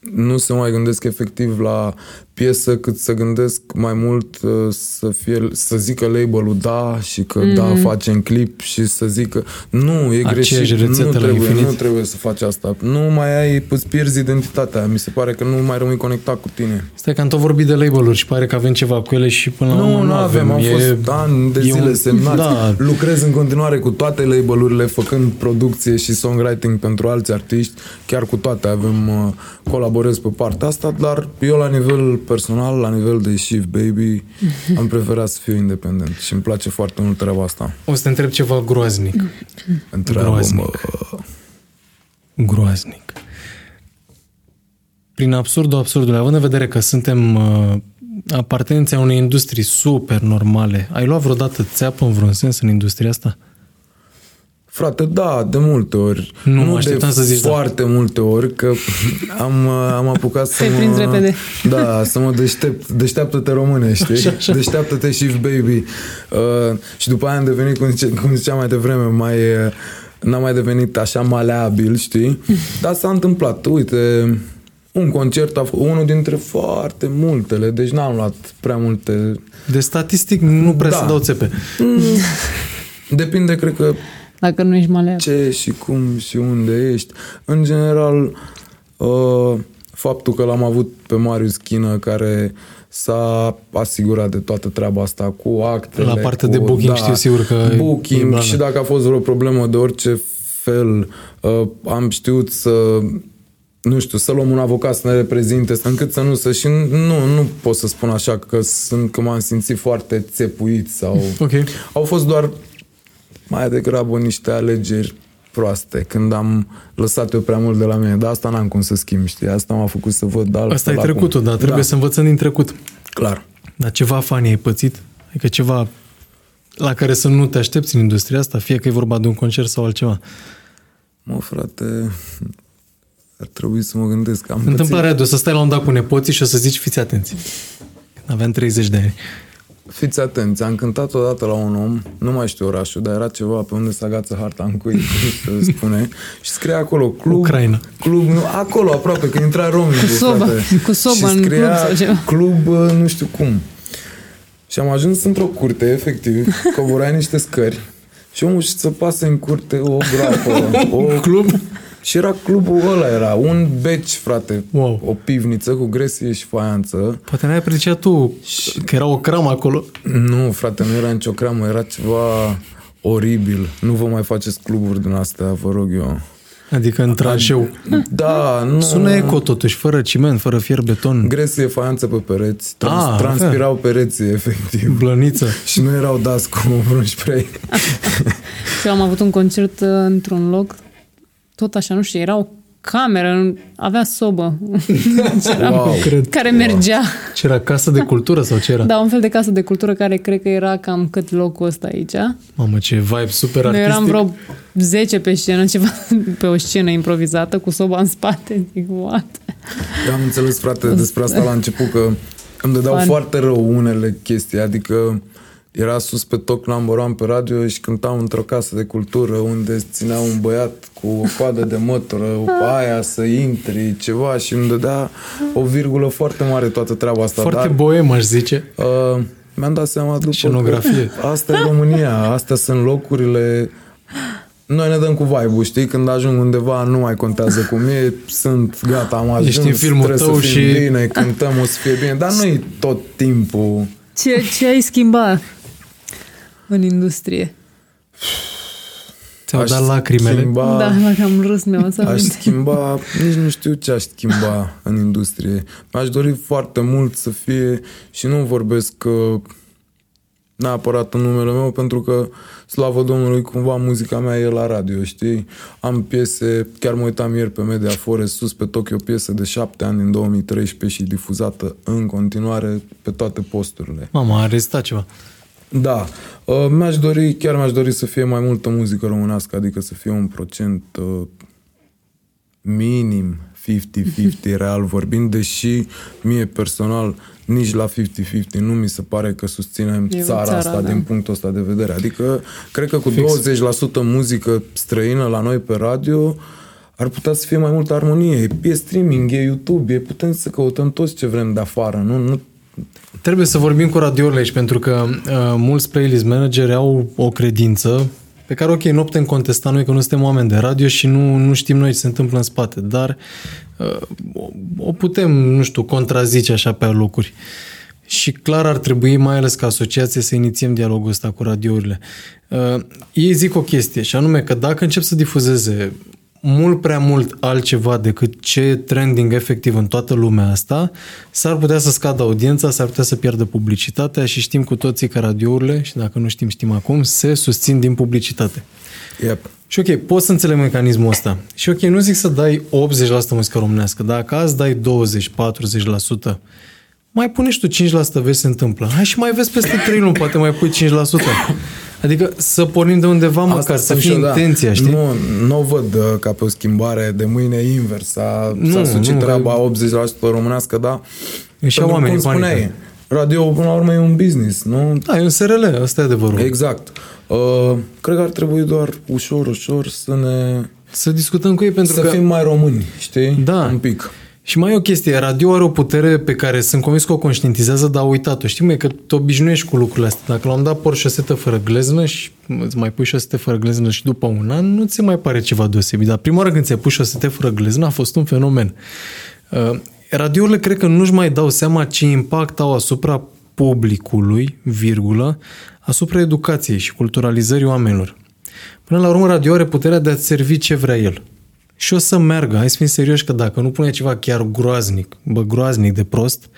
nu se mai gândesc efectiv la piesă cât să gândesc mai mult uh, să fie să zică label-ul da și că mm. da facem clip și să zică nu, e greșit, nu trebuie, nu trebuie să faci asta. Nu mai ai, îți pierzi identitatea. Mi se pare că nu mai rămâi conectat cu tine. Stai că am tot vorbit de label-uri și pare că avem ceva cu ele și până nu, la urmă nu, nu avem. Am e, fost ani de zile un, semnați. Da. Lucrez în continuare cu toate label-urile, făcând producție și songwriting pentru alți artiști. Chiar cu toate avem uh, colaborez pe partea asta, dar eu la nivel personal, la nivel de shift baby, am preferat să fiu independent și îmi place foarte mult treaba asta. O să te întreb ceva groaznic. Întreabă, groaznic. Mă. Groaznic. Prin absurdul absurdului, având în vedere că suntem uh, apartenenții a unei industrii super normale, ai luat vreodată țeapă în vreun sens în industria asta? Frate, da, de multe ori. Nu, nu de să zici da. foarte da. multe ori, că am, am apucat să mă... repede. Da, să mă deștept. Deșteaptă-te române, știi? Așa, așa. Deșteaptă-te și baby. Uh, și după aia am devenit, cum, zice, cum ziceam mai devreme, mai... Uh, n-am mai devenit așa maleabil, știi? Dar s-a întâmplat. Uite, un concert a fost unul dintre foarte multele, deci n-am luat prea multe... De statistic nu prea da. se dau țepe. Depinde, cred că, dacă nu ești maleab. Ce și cum și unde ești. În general, uh, faptul că l-am avut pe Marius Chină care s-a asigurat de toată treaba asta cu actele. La partea cu, de booking da, știu sigur că... Booking și dacă a fost vreo problemă de orice fel, uh, am știut să nu știu, să luăm un avocat să ne reprezinte, încât să nu să... Și nu, nu pot să spun așa că sunt că m-am simțit foarte țepuit sau... Okay. Au fost doar mai degrabă niște alegeri proaste, când am lăsat eu prea mult de la mine. Dar asta n-am cum să schimb, știi? Asta m-a făcut să văd altfel. Asta e trecutul, dar trebuie da. să învățăm din trecut. Clar. Dar ceva fani ai pățit? Adică ceva la care să nu te aștepți în industria asta, fie că e vorba de un concert sau altceva. Mă, frate, ar trebui să mă gândesc. Am Întâmplarea de o să stai la un dat cu nepoții și o să zici fiți atenți. Aveam 30 de ani. Fiți atenți, am cântat odată la un om, nu mai știu orașul, dar era ceva pe unde se agață harta în cui, se spune, și scria acolo club, Ucraina. club, nu, acolo aproape, că intra romii. Cu soba, cu soba și scria în club, sau club nu știu cum. Și am ajuns într-o curte, efectiv, coborai niște scări și omul și să pase în curte o grapă, o club și era clubul ăla, era un beci, frate. Wow. O pivniță cu gresie și faianță. Poate n-ai apreciat tu și... că era o cramă acolo. Nu, frate, nu era nicio cramă, era ceva oribil. Nu vă mai faceți cluburi din astea, vă rog eu. Adică în tranșeu. Da, nu. Sună eco totuși, fără ciment, fără fier beton. Gresie, faianță pe pereți. Trans- ah, transpirau pereții, efectiv. Blăniță. și nu erau dați cu vreun spray. și am avut un concert uh, într-un loc tot așa, nu știu, era o cameră, avea sobă era, wow, cred. care mergea. Wow. Ce era casă de cultură sau ce era? Da, un fel de casă de cultură care cred că era cam cât locul ăsta aici. Mamă, ce vibe super artistic. Noi eram vreo 10 pe scenă, ceva pe o scenă improvizată cu soba în spate. Zic, what? Eu am înțeles, frate, despre asta la început, că îmi dădeau Fan. foarte rău unele chestii, adică era sus pe toc number one pe radio și cântam într-o casă de cultură unde ținea un băiat cu o coadă de motoră, aia să intri, ceva și îmi dădea o virgulă foarte mare toată treaba asta. Foarte dar, boem, aș zice. Uh, mi-am dat seama după Scenografie. Că asta e România, astea sunt locurile noi ne dăm cu vibe știi? Când ajung undeva nu mai contează cum e, sunt gata, am ajuns, Ești în filmul trebuie tău să fim și... bine, cântăm, o să fie bine, dar nu e tot timpul. Ce, ce ai schimbat? În industrie? Ți-au aș dat lacrimele? Schimba, da, dacă am râs mi Aș schimba, nici nu știu ce aș schimba în industrie. Mi-aș dori foarte mult să fie, și nu vorbesc uh, neapărat în numele meu, pentru că, slavă Domnului, cumva muzica mea e la radio, știi? Am piese, chiar mă uitam ieri pe Media Forest, sus pe Tokyo, piesă de șapte ani în 2013 și difuzată în continuare pe toate posturile. Mama, a rezistat ceva. Da. Uh, mi-aș dori, chiar mi-aș dori să fie mai multă muzică românească, adică să fie un procent uh, minim 50-50 real vorbind, deși mie personal nici la 50-50 nu mi se pare că susținem țara, țara asta da. din punctul ăsta de vedere. Adică, cred că cu Fix. 20% muzică străină la noi pe radio ar putea să fie mai multă armonie. E streaming, e YouTube, e putem să căutăm toți ce vrem de afară. Nu, nu Trebuie să vorbim cu radiourile aici, pentru că uh, mulți playlist manageri au o credință pe care, ok, nu putem contesta noi că nu suntem oameni de radio și nu, nu știm noi ce se întâmplă în spate, dar uh, o putem, nu știu, contrazice așa pe locuri. Și clar ar trebui, mai ales ca asociație, să inițiem dialogul ăsta cu radiourile. Uh, ei zic o chestie, și anume că dacă încep să difuzeze mult prea mult altceva decât ce trending efectiv în toată lumea asta, s-ar putea să scadă audiența, s-ar putea să pierdă publicitatea și știm cu toții că radiourile, și dacă nu știm, știm acum, se susțin din publicitate. Yep. Și ok, poți să înțeleg mecanismul ăsta. Și ok, nu zic să dai 80% muzică românească, dacă azi dai 20-40%, mai pune și tu 5%, vezi ce se întâmplă. Hai și mai vezi peste 3 luni, poate mai pui 5%. Adică să pornim de undeva Asta măcar, să fie da. intenția, știi? Nu, nu o văd uh, ca pe o schimbare de mâine invers. A, nu, s-a sucit nu, treaba 80% românească, da? E și oamenii cum spuneai, radio până la urmă e un business, nu? Da, e un SRL, asta e adevărul. Exact. Uh, cred că ar trebui doar ușor, ușor să ne... Să discutăm cu ei pentru să că... Să fim mai români, știi? Da. Un pic. Și mai e o chestie, radio are o putere pe care sunt convins că o conștientizează, dar a uitat-o. Știi, măi, că te obișnuiești cu lucrurile astea. Dacă l-am dat por șosetă fără gleznă și îți mai pui șosete fără gleznă și după un an, nu ți se mai pare ceva deosebit. Dar prima oară când ți-ai pus șosete fără gleznă a fost un fenomen. Uh, radiourile cred că nu-și mai dau seama ce impact au asupra publicului, virgulă, asupra educației și culturalizării oamenilor. Până la urmă, radio are puterea de a-ți servi ce vrea el și o să meargă. Hai să fim serioși că dacă nu pune ceva chiar groaznic, bă, groaznic de prost,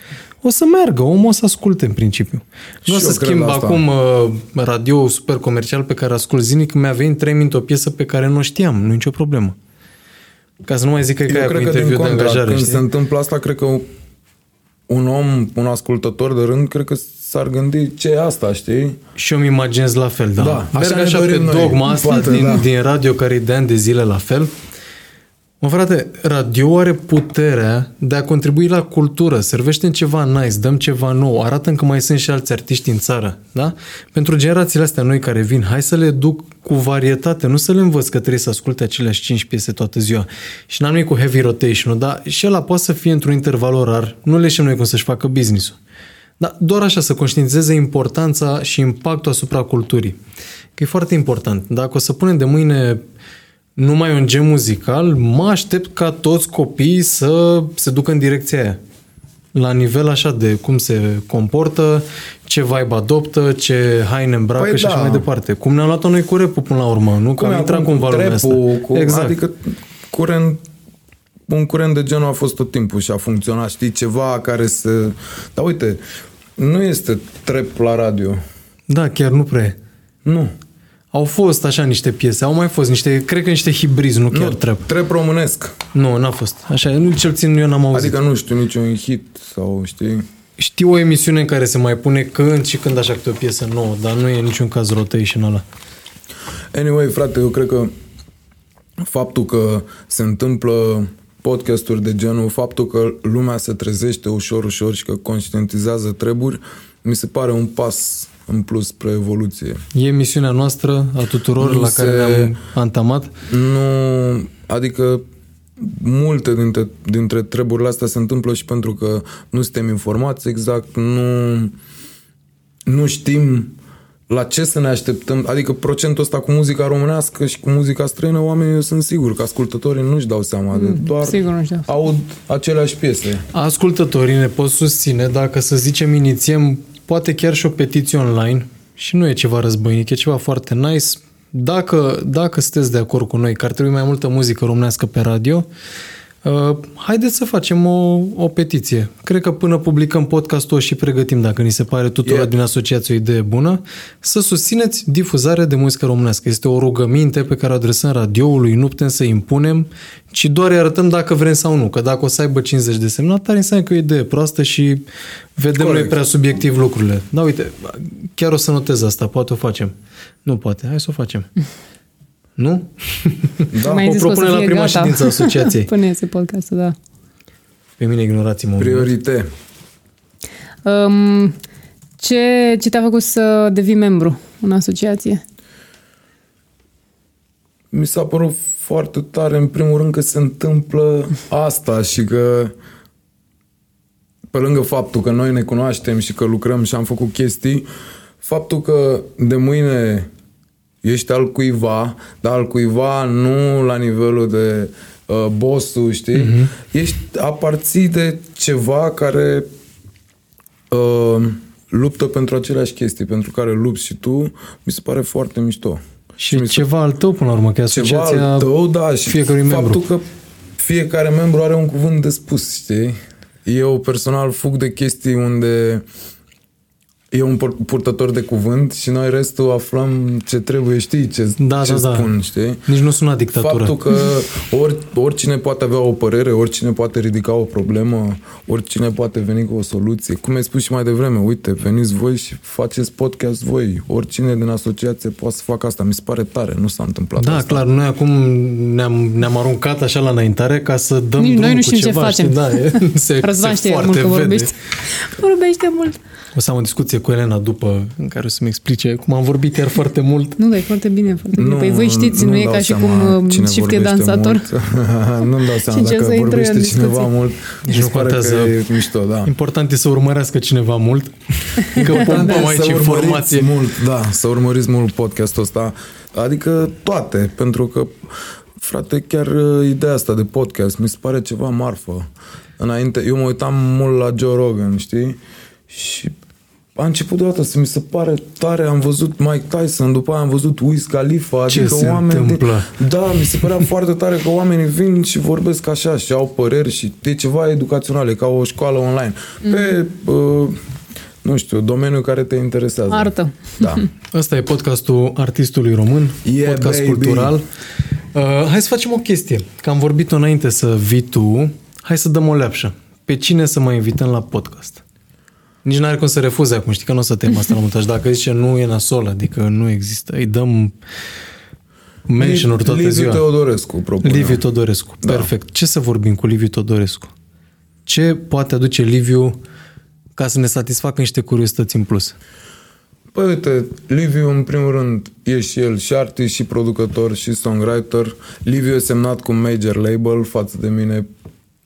o să meargă, omul o să asculte în principiu. Nu o să schimb acum uh, radio super comercial pe care ascult zilnic, mi-a venit trei minute o piesă pe care nu o știam, nu e nicio problemă. Ca să nu mai zic că e ca cu interviu de angajare. Când știi? se întâmplă asta, cred că un om, un ascultător de rând, cred că s-ar gândi ce e asta, știi? Și eu îmi imaginez la fel, da. da Merg așa, așa pe dogma asta din, da. din radio care e de ani de zile la fel Mă, frate, radio are puterea de a contribui la cultură, servește în ceva nice, dăm ceva nou, arată că mai sunt și alți artiști în țară, da? Pentru generațiile astea noi care vin, hai să le duc cu varietate, nu să le învăț că trebuie să asculte aceleași 5 piese toată ziua. Și n-am cu heavy rotation dar și ăla poate să fie într-un interval orar, nu le știm noi cum să-și facă business-ul. Dar doar așa, să conștientizeze importanța și impactul asupra culturii. Că e foarte important. Dacă o să punem de mâine numai un gen muzical, mă aștept ca toți copiii să se ducă în direcția aia. La nivel așa de cum se comportă, ce vibe adoptă, ce haine îmbracă păi și da. așa mai departe. Cum ne-am luat noi cu rap până la urmă, nu? Cum am intrat cumva lumea asta. Cu, exact. Adică curent, un curent de genul a fost tot timpul și a funcționat, știi, ceva care să... Dar uite, nu este trap la radio. Da, chiar nu prea Nu. Au fost așa niște piese, au mai fost niște, cred că niște hibrizi, nu chiar nu, trap. Trap românesc. Nu, n-a fost. Așa, nu, cel puțin eu n-am auzit. Adică nu știu niciun hit sau știi... Știu o emisiune în care se mai pune când și când așa câte o piesă nouă, dar nu e niciun caz rotation ăla. Anyway, frate, eu cred că faptul că se întâmplă podcasturi de genul, faptul că lumea se trezește ușor, ușor și că conștientizează treburi, mi se pare un pas în plus spre evoluție. E misiunea noastră a tuturor nu la se, care ne-am antamat? Nu, adică multe dintre, dintre treburile astea se întâmplă și pentru că nu suntem informați exact, nu, nu știm la ce să ne așteptăm, adică procentul ăsta cu muzica românească și cu muzica străină, oamenii eu sunt sigur că ascultătorii nu-și dau seama de mm, doar sigur nu dau. aud aceleași piese. Ascultătorii ne pot susține dacă, să zicem, inițiem poate chiar și o petiție online și nu e ceva războinic, e ceva foarte nice. Dacă, dacă sunteți de acord cu noi că ar trebui mai multă muzică românească pe radio, Uh, haideți să facem o, o petiție. Cred că până publicăm podcastul o și pregătim, dacă ni se pare tuturor yeah. din asociație o idee bună, să susțineți difuzarea de muzică românească. Este o rugăminte pe care o adresăm radioului, nu putem să impunem, ci doar îi arătăm dacă vrem sau nu. Că dacă o să aibă 50 de semnatari, înseamnă că e o idee proastă și vedem Corect. noi prea subiectiv lucrurile. Da, uite, chiar o să notez asta, poate o facem. Nu poate, hai să o facem. Nu? Da. Mai o propune la prima gata. ședință asociației. Până iese podcastul, da. Pe mine ignorați-mă. Priorite. Um, ce, ce te-a făcut să devii membru în asociație? Mi s-a părut foarte tare, în primul rând, că se întâmplă asta și că pe lângă faptul că noi ne cunoaștem și că lucrăm și am făcut chestii, faptul că de mâine ești al cuiva, dar al cuiva nu la nivelul de uh, bossul, știi? Uh-huh. Ești, aparții de ceva care uh, luptă pentru aceleași chestii, pentru care lupți și tu, mi se pare foarte mișto. Și, și ceva al tău, până la urmă, că asociația ceva al tău, da, și fiecare faptul membru. că fiecare membru are un cuvânt de spus, știi? Eu personal fug de chestii unde e un purtător de cuvânt și noi restul aflăm ce trebuie, știi, ce, da, ce da, spun, da. știi? Nici nu sună dictatură. Faptul că ori, oricine poate avea o părere, oricine poate ridica o problemă, oricine poate veni cu o soluție. Cum ai spus și mai devreme, uite, veniți voi și faceți podcast voi. Oricine din asociație poate să facă asta. Mi se pare tare, nu s-a întâmplat Da, asta. clar, noi acum ne-am, ne-am aruncat așa la înaintare ca să dăm Nici noi nu știm ce facem. Știi? Da, e, se, Răzvan se știe foarte mult că vede. vorbește. Vorbește mult. O să am o discuție cu Elena după, în care o să-mi explice cum am vorbit chiar foarte mult. Nu, dar e foarte bine, foarte bine. Păi voi știți, nu, nu e ca și cum uh, știți că e dansator. Nu-mi dau seama dacă vorbește cineva mult. Nici nu contează. E mișto, da. Important e să urmărească cineva mult. Că pompăm aici informație. mult, da, să urmăriți mult podcastul ăsta. Adică toate, pentru că frate, chiar uh, ideea asta de podcast mi se pare ceva marfă. Înainte, eu mă uitam mult la Joe Rogan, știi? Și a început deodată să mi se pare tare, am văzut Mike Tyson, după aia am văzut Wiz Khalifa, Ce adică se oameni întâmplă? De, da, mi se părea foarte tare că oamenii vin și vorbesc așa și au păreri și e ceva educațional, e ca o școală online. Mm. Pe, uh, nu știu, domeniul care te interesează. Artă. Da. Asta e podcastul artistului român, Yeah, podcast baby. cultural. Uh, hai să facem o chestie, că am vorbit înainte să vii tu, hai să dăm o leapșă. Pe cine să mai invităm la podcast? Nici n-are cum să refuze acum, știi că nu o să tem asta la montaj. Dacă zice nu e nasol, adică nu există, îi dăm mention-uri toată Liviu ziua. Teodorescu, propun Liviu eu. Todorescu, Da. perfect. Ce să vorbim cu Liviu Todorescu? Ce poate aduce Liviu ca să ne satisfacă niște curiozități în plus? Păi uite, Liviu în primul rând e și el și artist și producător și songwriter. Liviu e semnat cu major label față de mine.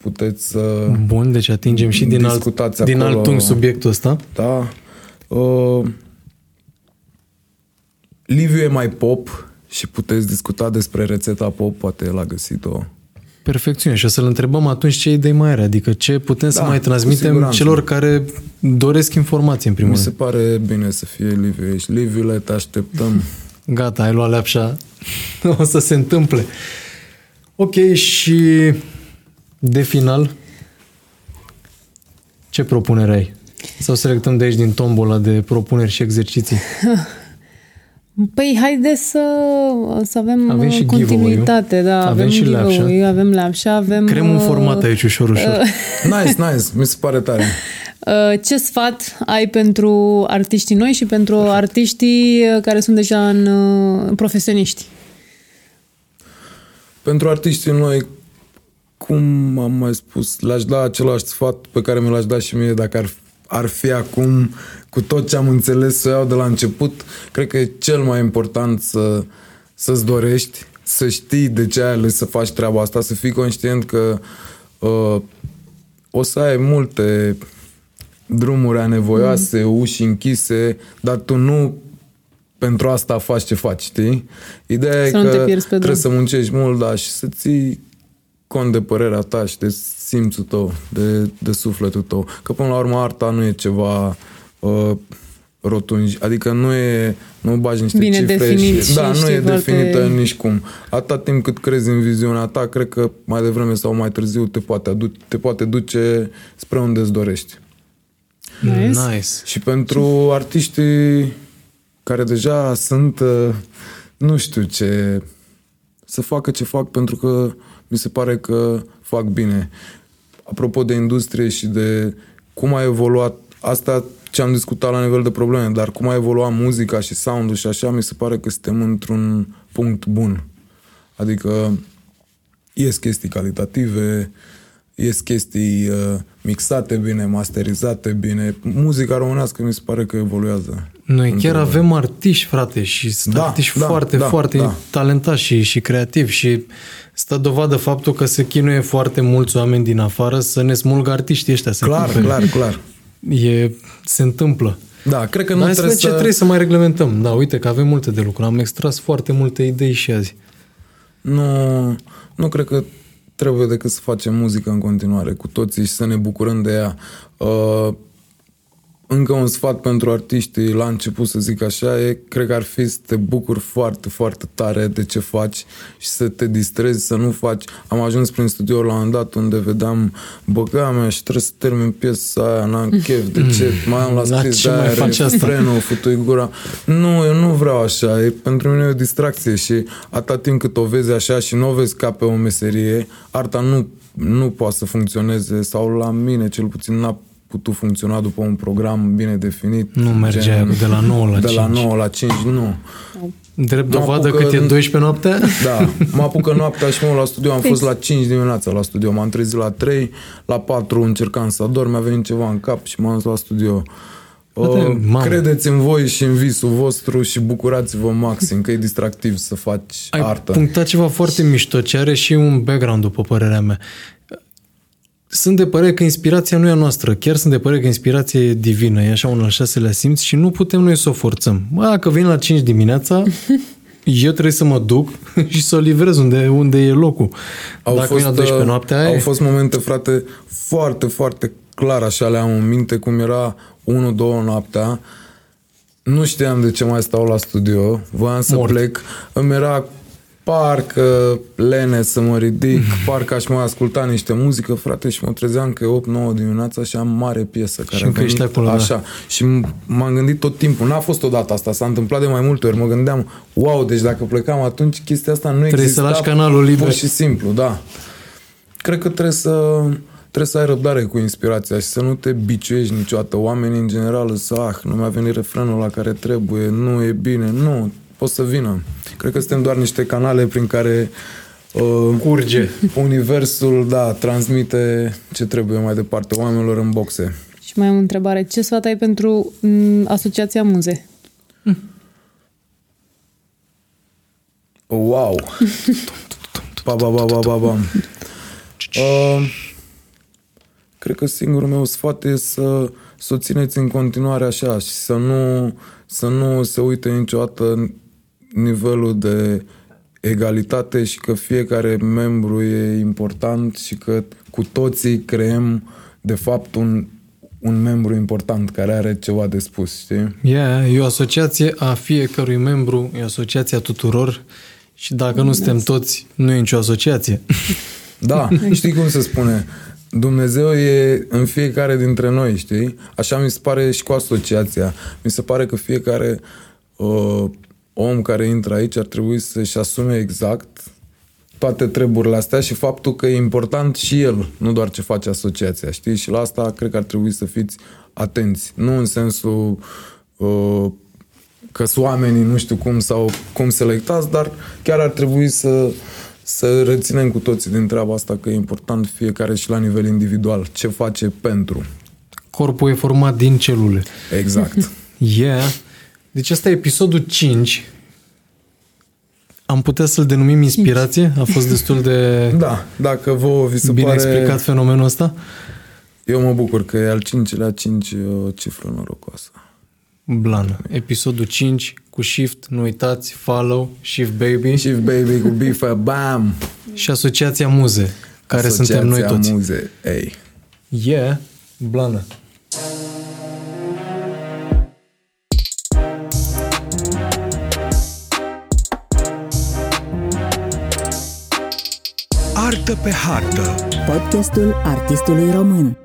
Puteți să... Bun, deci atingem și din alt, Discutați din acolo. alt unghi subiectul ăsta. Da. Uh, Liviu e mai pop și puteți discuta despre rețeta pop, poate el a găsit-o. Perfecțiune. Și o să-l întrebăm atunci ce idei mai are, adică ce putem să Da, mai cu transmitem siguranță. celor care doresc informații în primul Mi se rând. pare bine să fie Liviu aici. Liviule, te așteptăm. Gata, ai luat leapșa. o să se întâmple. Ok, și de final, ce propunere ai? Sau selectăm de aici din tombola de propuneri și exerciții? Păi haide să, să avem, Avem și continuitate. Da, Avem avem, și giveaway, leapșa. avem leapșa, avem... Creăm un uh, format aici ușor, ușor. Nice, nice. Mi se pare tare. Uh, Ce sfat ai pentru artiștii noi și pentru artiștii uh, care sunt deja în uh, profesioniști? Pentru artiștii noi, cum am mai spus, le-aș da același sfat pe care mi l-aș da și mie dacă ar, ar fi acum cu tot ce am înțeles să iau de la început. Cred că e cel mai important să, să-ți dorești, să știi de ce ai ales să faci treaba asta, să fii conștient că uh, o să ai multe drumuri anevoioase, mm. uși închise, dar tu nu pentru asta faci ce faci, știi? Ideea Să e nu că te pierzi pe trebuie drum. să muncești mult, da, și să ții cont de părerea ta și de simțul tău, de, de sufletul tău. Că până la urmă arta nu e ceva uh, rotund, adică nu e, nu bagi niște Bine cifre definit și, și da, nu știi e foarte- definită nici cum. Atâta timp cât crezi în viziunea ta, cred că mai devreme sau mai târziu te poate, adu- te poate duce spre unde îți dorești. Nice. Nice. Și pentru artiștii care deja sunt, uh, nu știu ce, să facă ce fac pentru că mi se pare că fac bine. Apropo de industrie și de cum a evoluat, asta ce am discutat la nivel de probleme, dar cum a evoluat muzica și sound-ul și așa, mi se pare că suntem într-un punct bun. Adică ies chestii calitative, ies chestii uh, mixate bine, masterizate bine. Muzica românească mi se pare că evoluează. Noi chiar avem artiști, frate, și sunt da, artiști da, foarte, da, foarte da. talentați și, și creativi și stă dovadă faptul că se chinuie foarte mulți oameni din afară să ne smulgă artiștii ăștia. Clar, clar, clar, clar. E, se întâmplă. Da, cred că nu Dar trebuie să... ce trebuie să mai reglementăm. Da, uite că avem multe de lucru. Am extras foarte multe idei și azi. Nu, nu cred că trebuie decât să facem muzică în continuare cu toții și să ne bucurăm de ea. Uh, încă un sfat pentru artiștii la început, să zic așa, e, cred că ar fi să te bucuri foarte, foarte tare de ce faci și să te distrezi, să nu faci. Am ajuns prin studio la un dat unde vedeam băga mea și trebuie să termin piesa aia, n-am chef, de ce? Mai am la scris de aia, refrenul, futui gura. Nu, eu nu vreau așa, e, pentru mine e o distracție și atât timp cât o vezi așa și nu o vezi ca pe o meserie, arta nu nu poate să funcționeze sau la mine cel puțin n-a putut funcționa după un program bine definit. Nu mergea gen, de la 9 la de 5. De la 9 la 5, nu. Drept dovadă apucă, cât e 12 noaptea? Da, mă apucă noaptea și mă la studio, am Fix. fost la 5 dimineața la studio, m-am trezit la 3, la 4 încercam să dorm, mi-a venit ceva în cap și m-am dus la studio. Uh, credeți în voi și în visul vostru și bucurați-vă maxim, că e distractiv să faci Ai artă. punctat ceva foarte mișto, ce are și un background, după părerea mea sunt de părere că inspirația nu e a noastră. Chiar sunt de părere că inspirația e divină, e așa un al șaselea simț și nu putem noi să o forțăm. Bă, dacă vin la 5 dimineața, eu trebuie să mă duc și să o livrez unde, unde e locul. Au dacă fost, vin la 12 uh, noaptea, Au fost momente, frate, foarte, foarte clar, așa le am în minte, cum era 1-2 noaptea, nu știam de ce mai stau la studio, voiam să Mort. plec, îmi era parcă lene să mă ridic, parcă aș mai asculta niște muzică, frate, și mă trezeam că e 8-9 dimineața și am mare piesă care și a venit acolo, da. așa. Da. Și m-am gândit tot timpul, n-a fost odată asta, s-a întâmplat de mai multe ori, mă gândeam, wow, deci dacă plecam atunci, chestia asta nu trebuie exista. Trebuie să lași canalul liber. Pur și simplu, da. Cred că trebuie să trebuie să ai răbdare cu inspirația și să nu te biciuiești niciodată. Oamenii în general să, ah, nu mi-a venit refrenul la care trebuie, nu e bine, nu, pot să vină. Cred că suntem doar niște canale prin care uh, curge. Universul, da, transmite ce trebuie mai departe oamenilor în boxe. Și mai am o întrebare. Ce sfat ai pentru m, mm, Asociația Muze? Hm. Wow! ba, ba, ba, ba, ba, ba. Uh, cred că singurul meu sfat e să, să o țineți în continuare așa și să nu, să nu se uite niciodată nivelul de egalitate și că fiecare membru e important și că cu toții creăm de fapt un, un membru important care are ceva de spus, știi? Yeah, e o asociație a fiecărui membru, e o asociație a tuturor și dacă nu suntem toți, nu e nicio asociație. Da, știi cum se spune? Dumnezeu e în fiecare dintre noi, știi? Așa mi se pare și cu asociația. Mi se pare că fiecare uh, om care intră aici ar trebui să-și asume exact toate treburile astea și faptul că e important și el, nu doar ce face asociația, știi? Și la asta cred că ar trebui să fiți atenți. Nu în sensul uh, că sunt oamenii nu știu cum sau cum selectați, dar chiar ar trebui să, să reținem cu toții din treaba asta că e important fiecare și la nivel individual ce face pentru. Corpul e format din celule. Exact. yeah. Deci asta e episodul 5. Am putea să-l denumim inspirație? A fost destul de... Da, dacă vă vi se bine pare... explicat fenomenul ăsta? Eu mă bucur că e al cincilea, cinci o cifră norocoasă. Blană. Episodul 5 cu Shift, nu uitați, follow, Shift Baby. Shift Baby cu Bifa, bam! Și Asociația Muze, care Asociația suntem noi toți. Muze, ei. Yeah, Blană. Artă pe hartă. Podcastul artistului român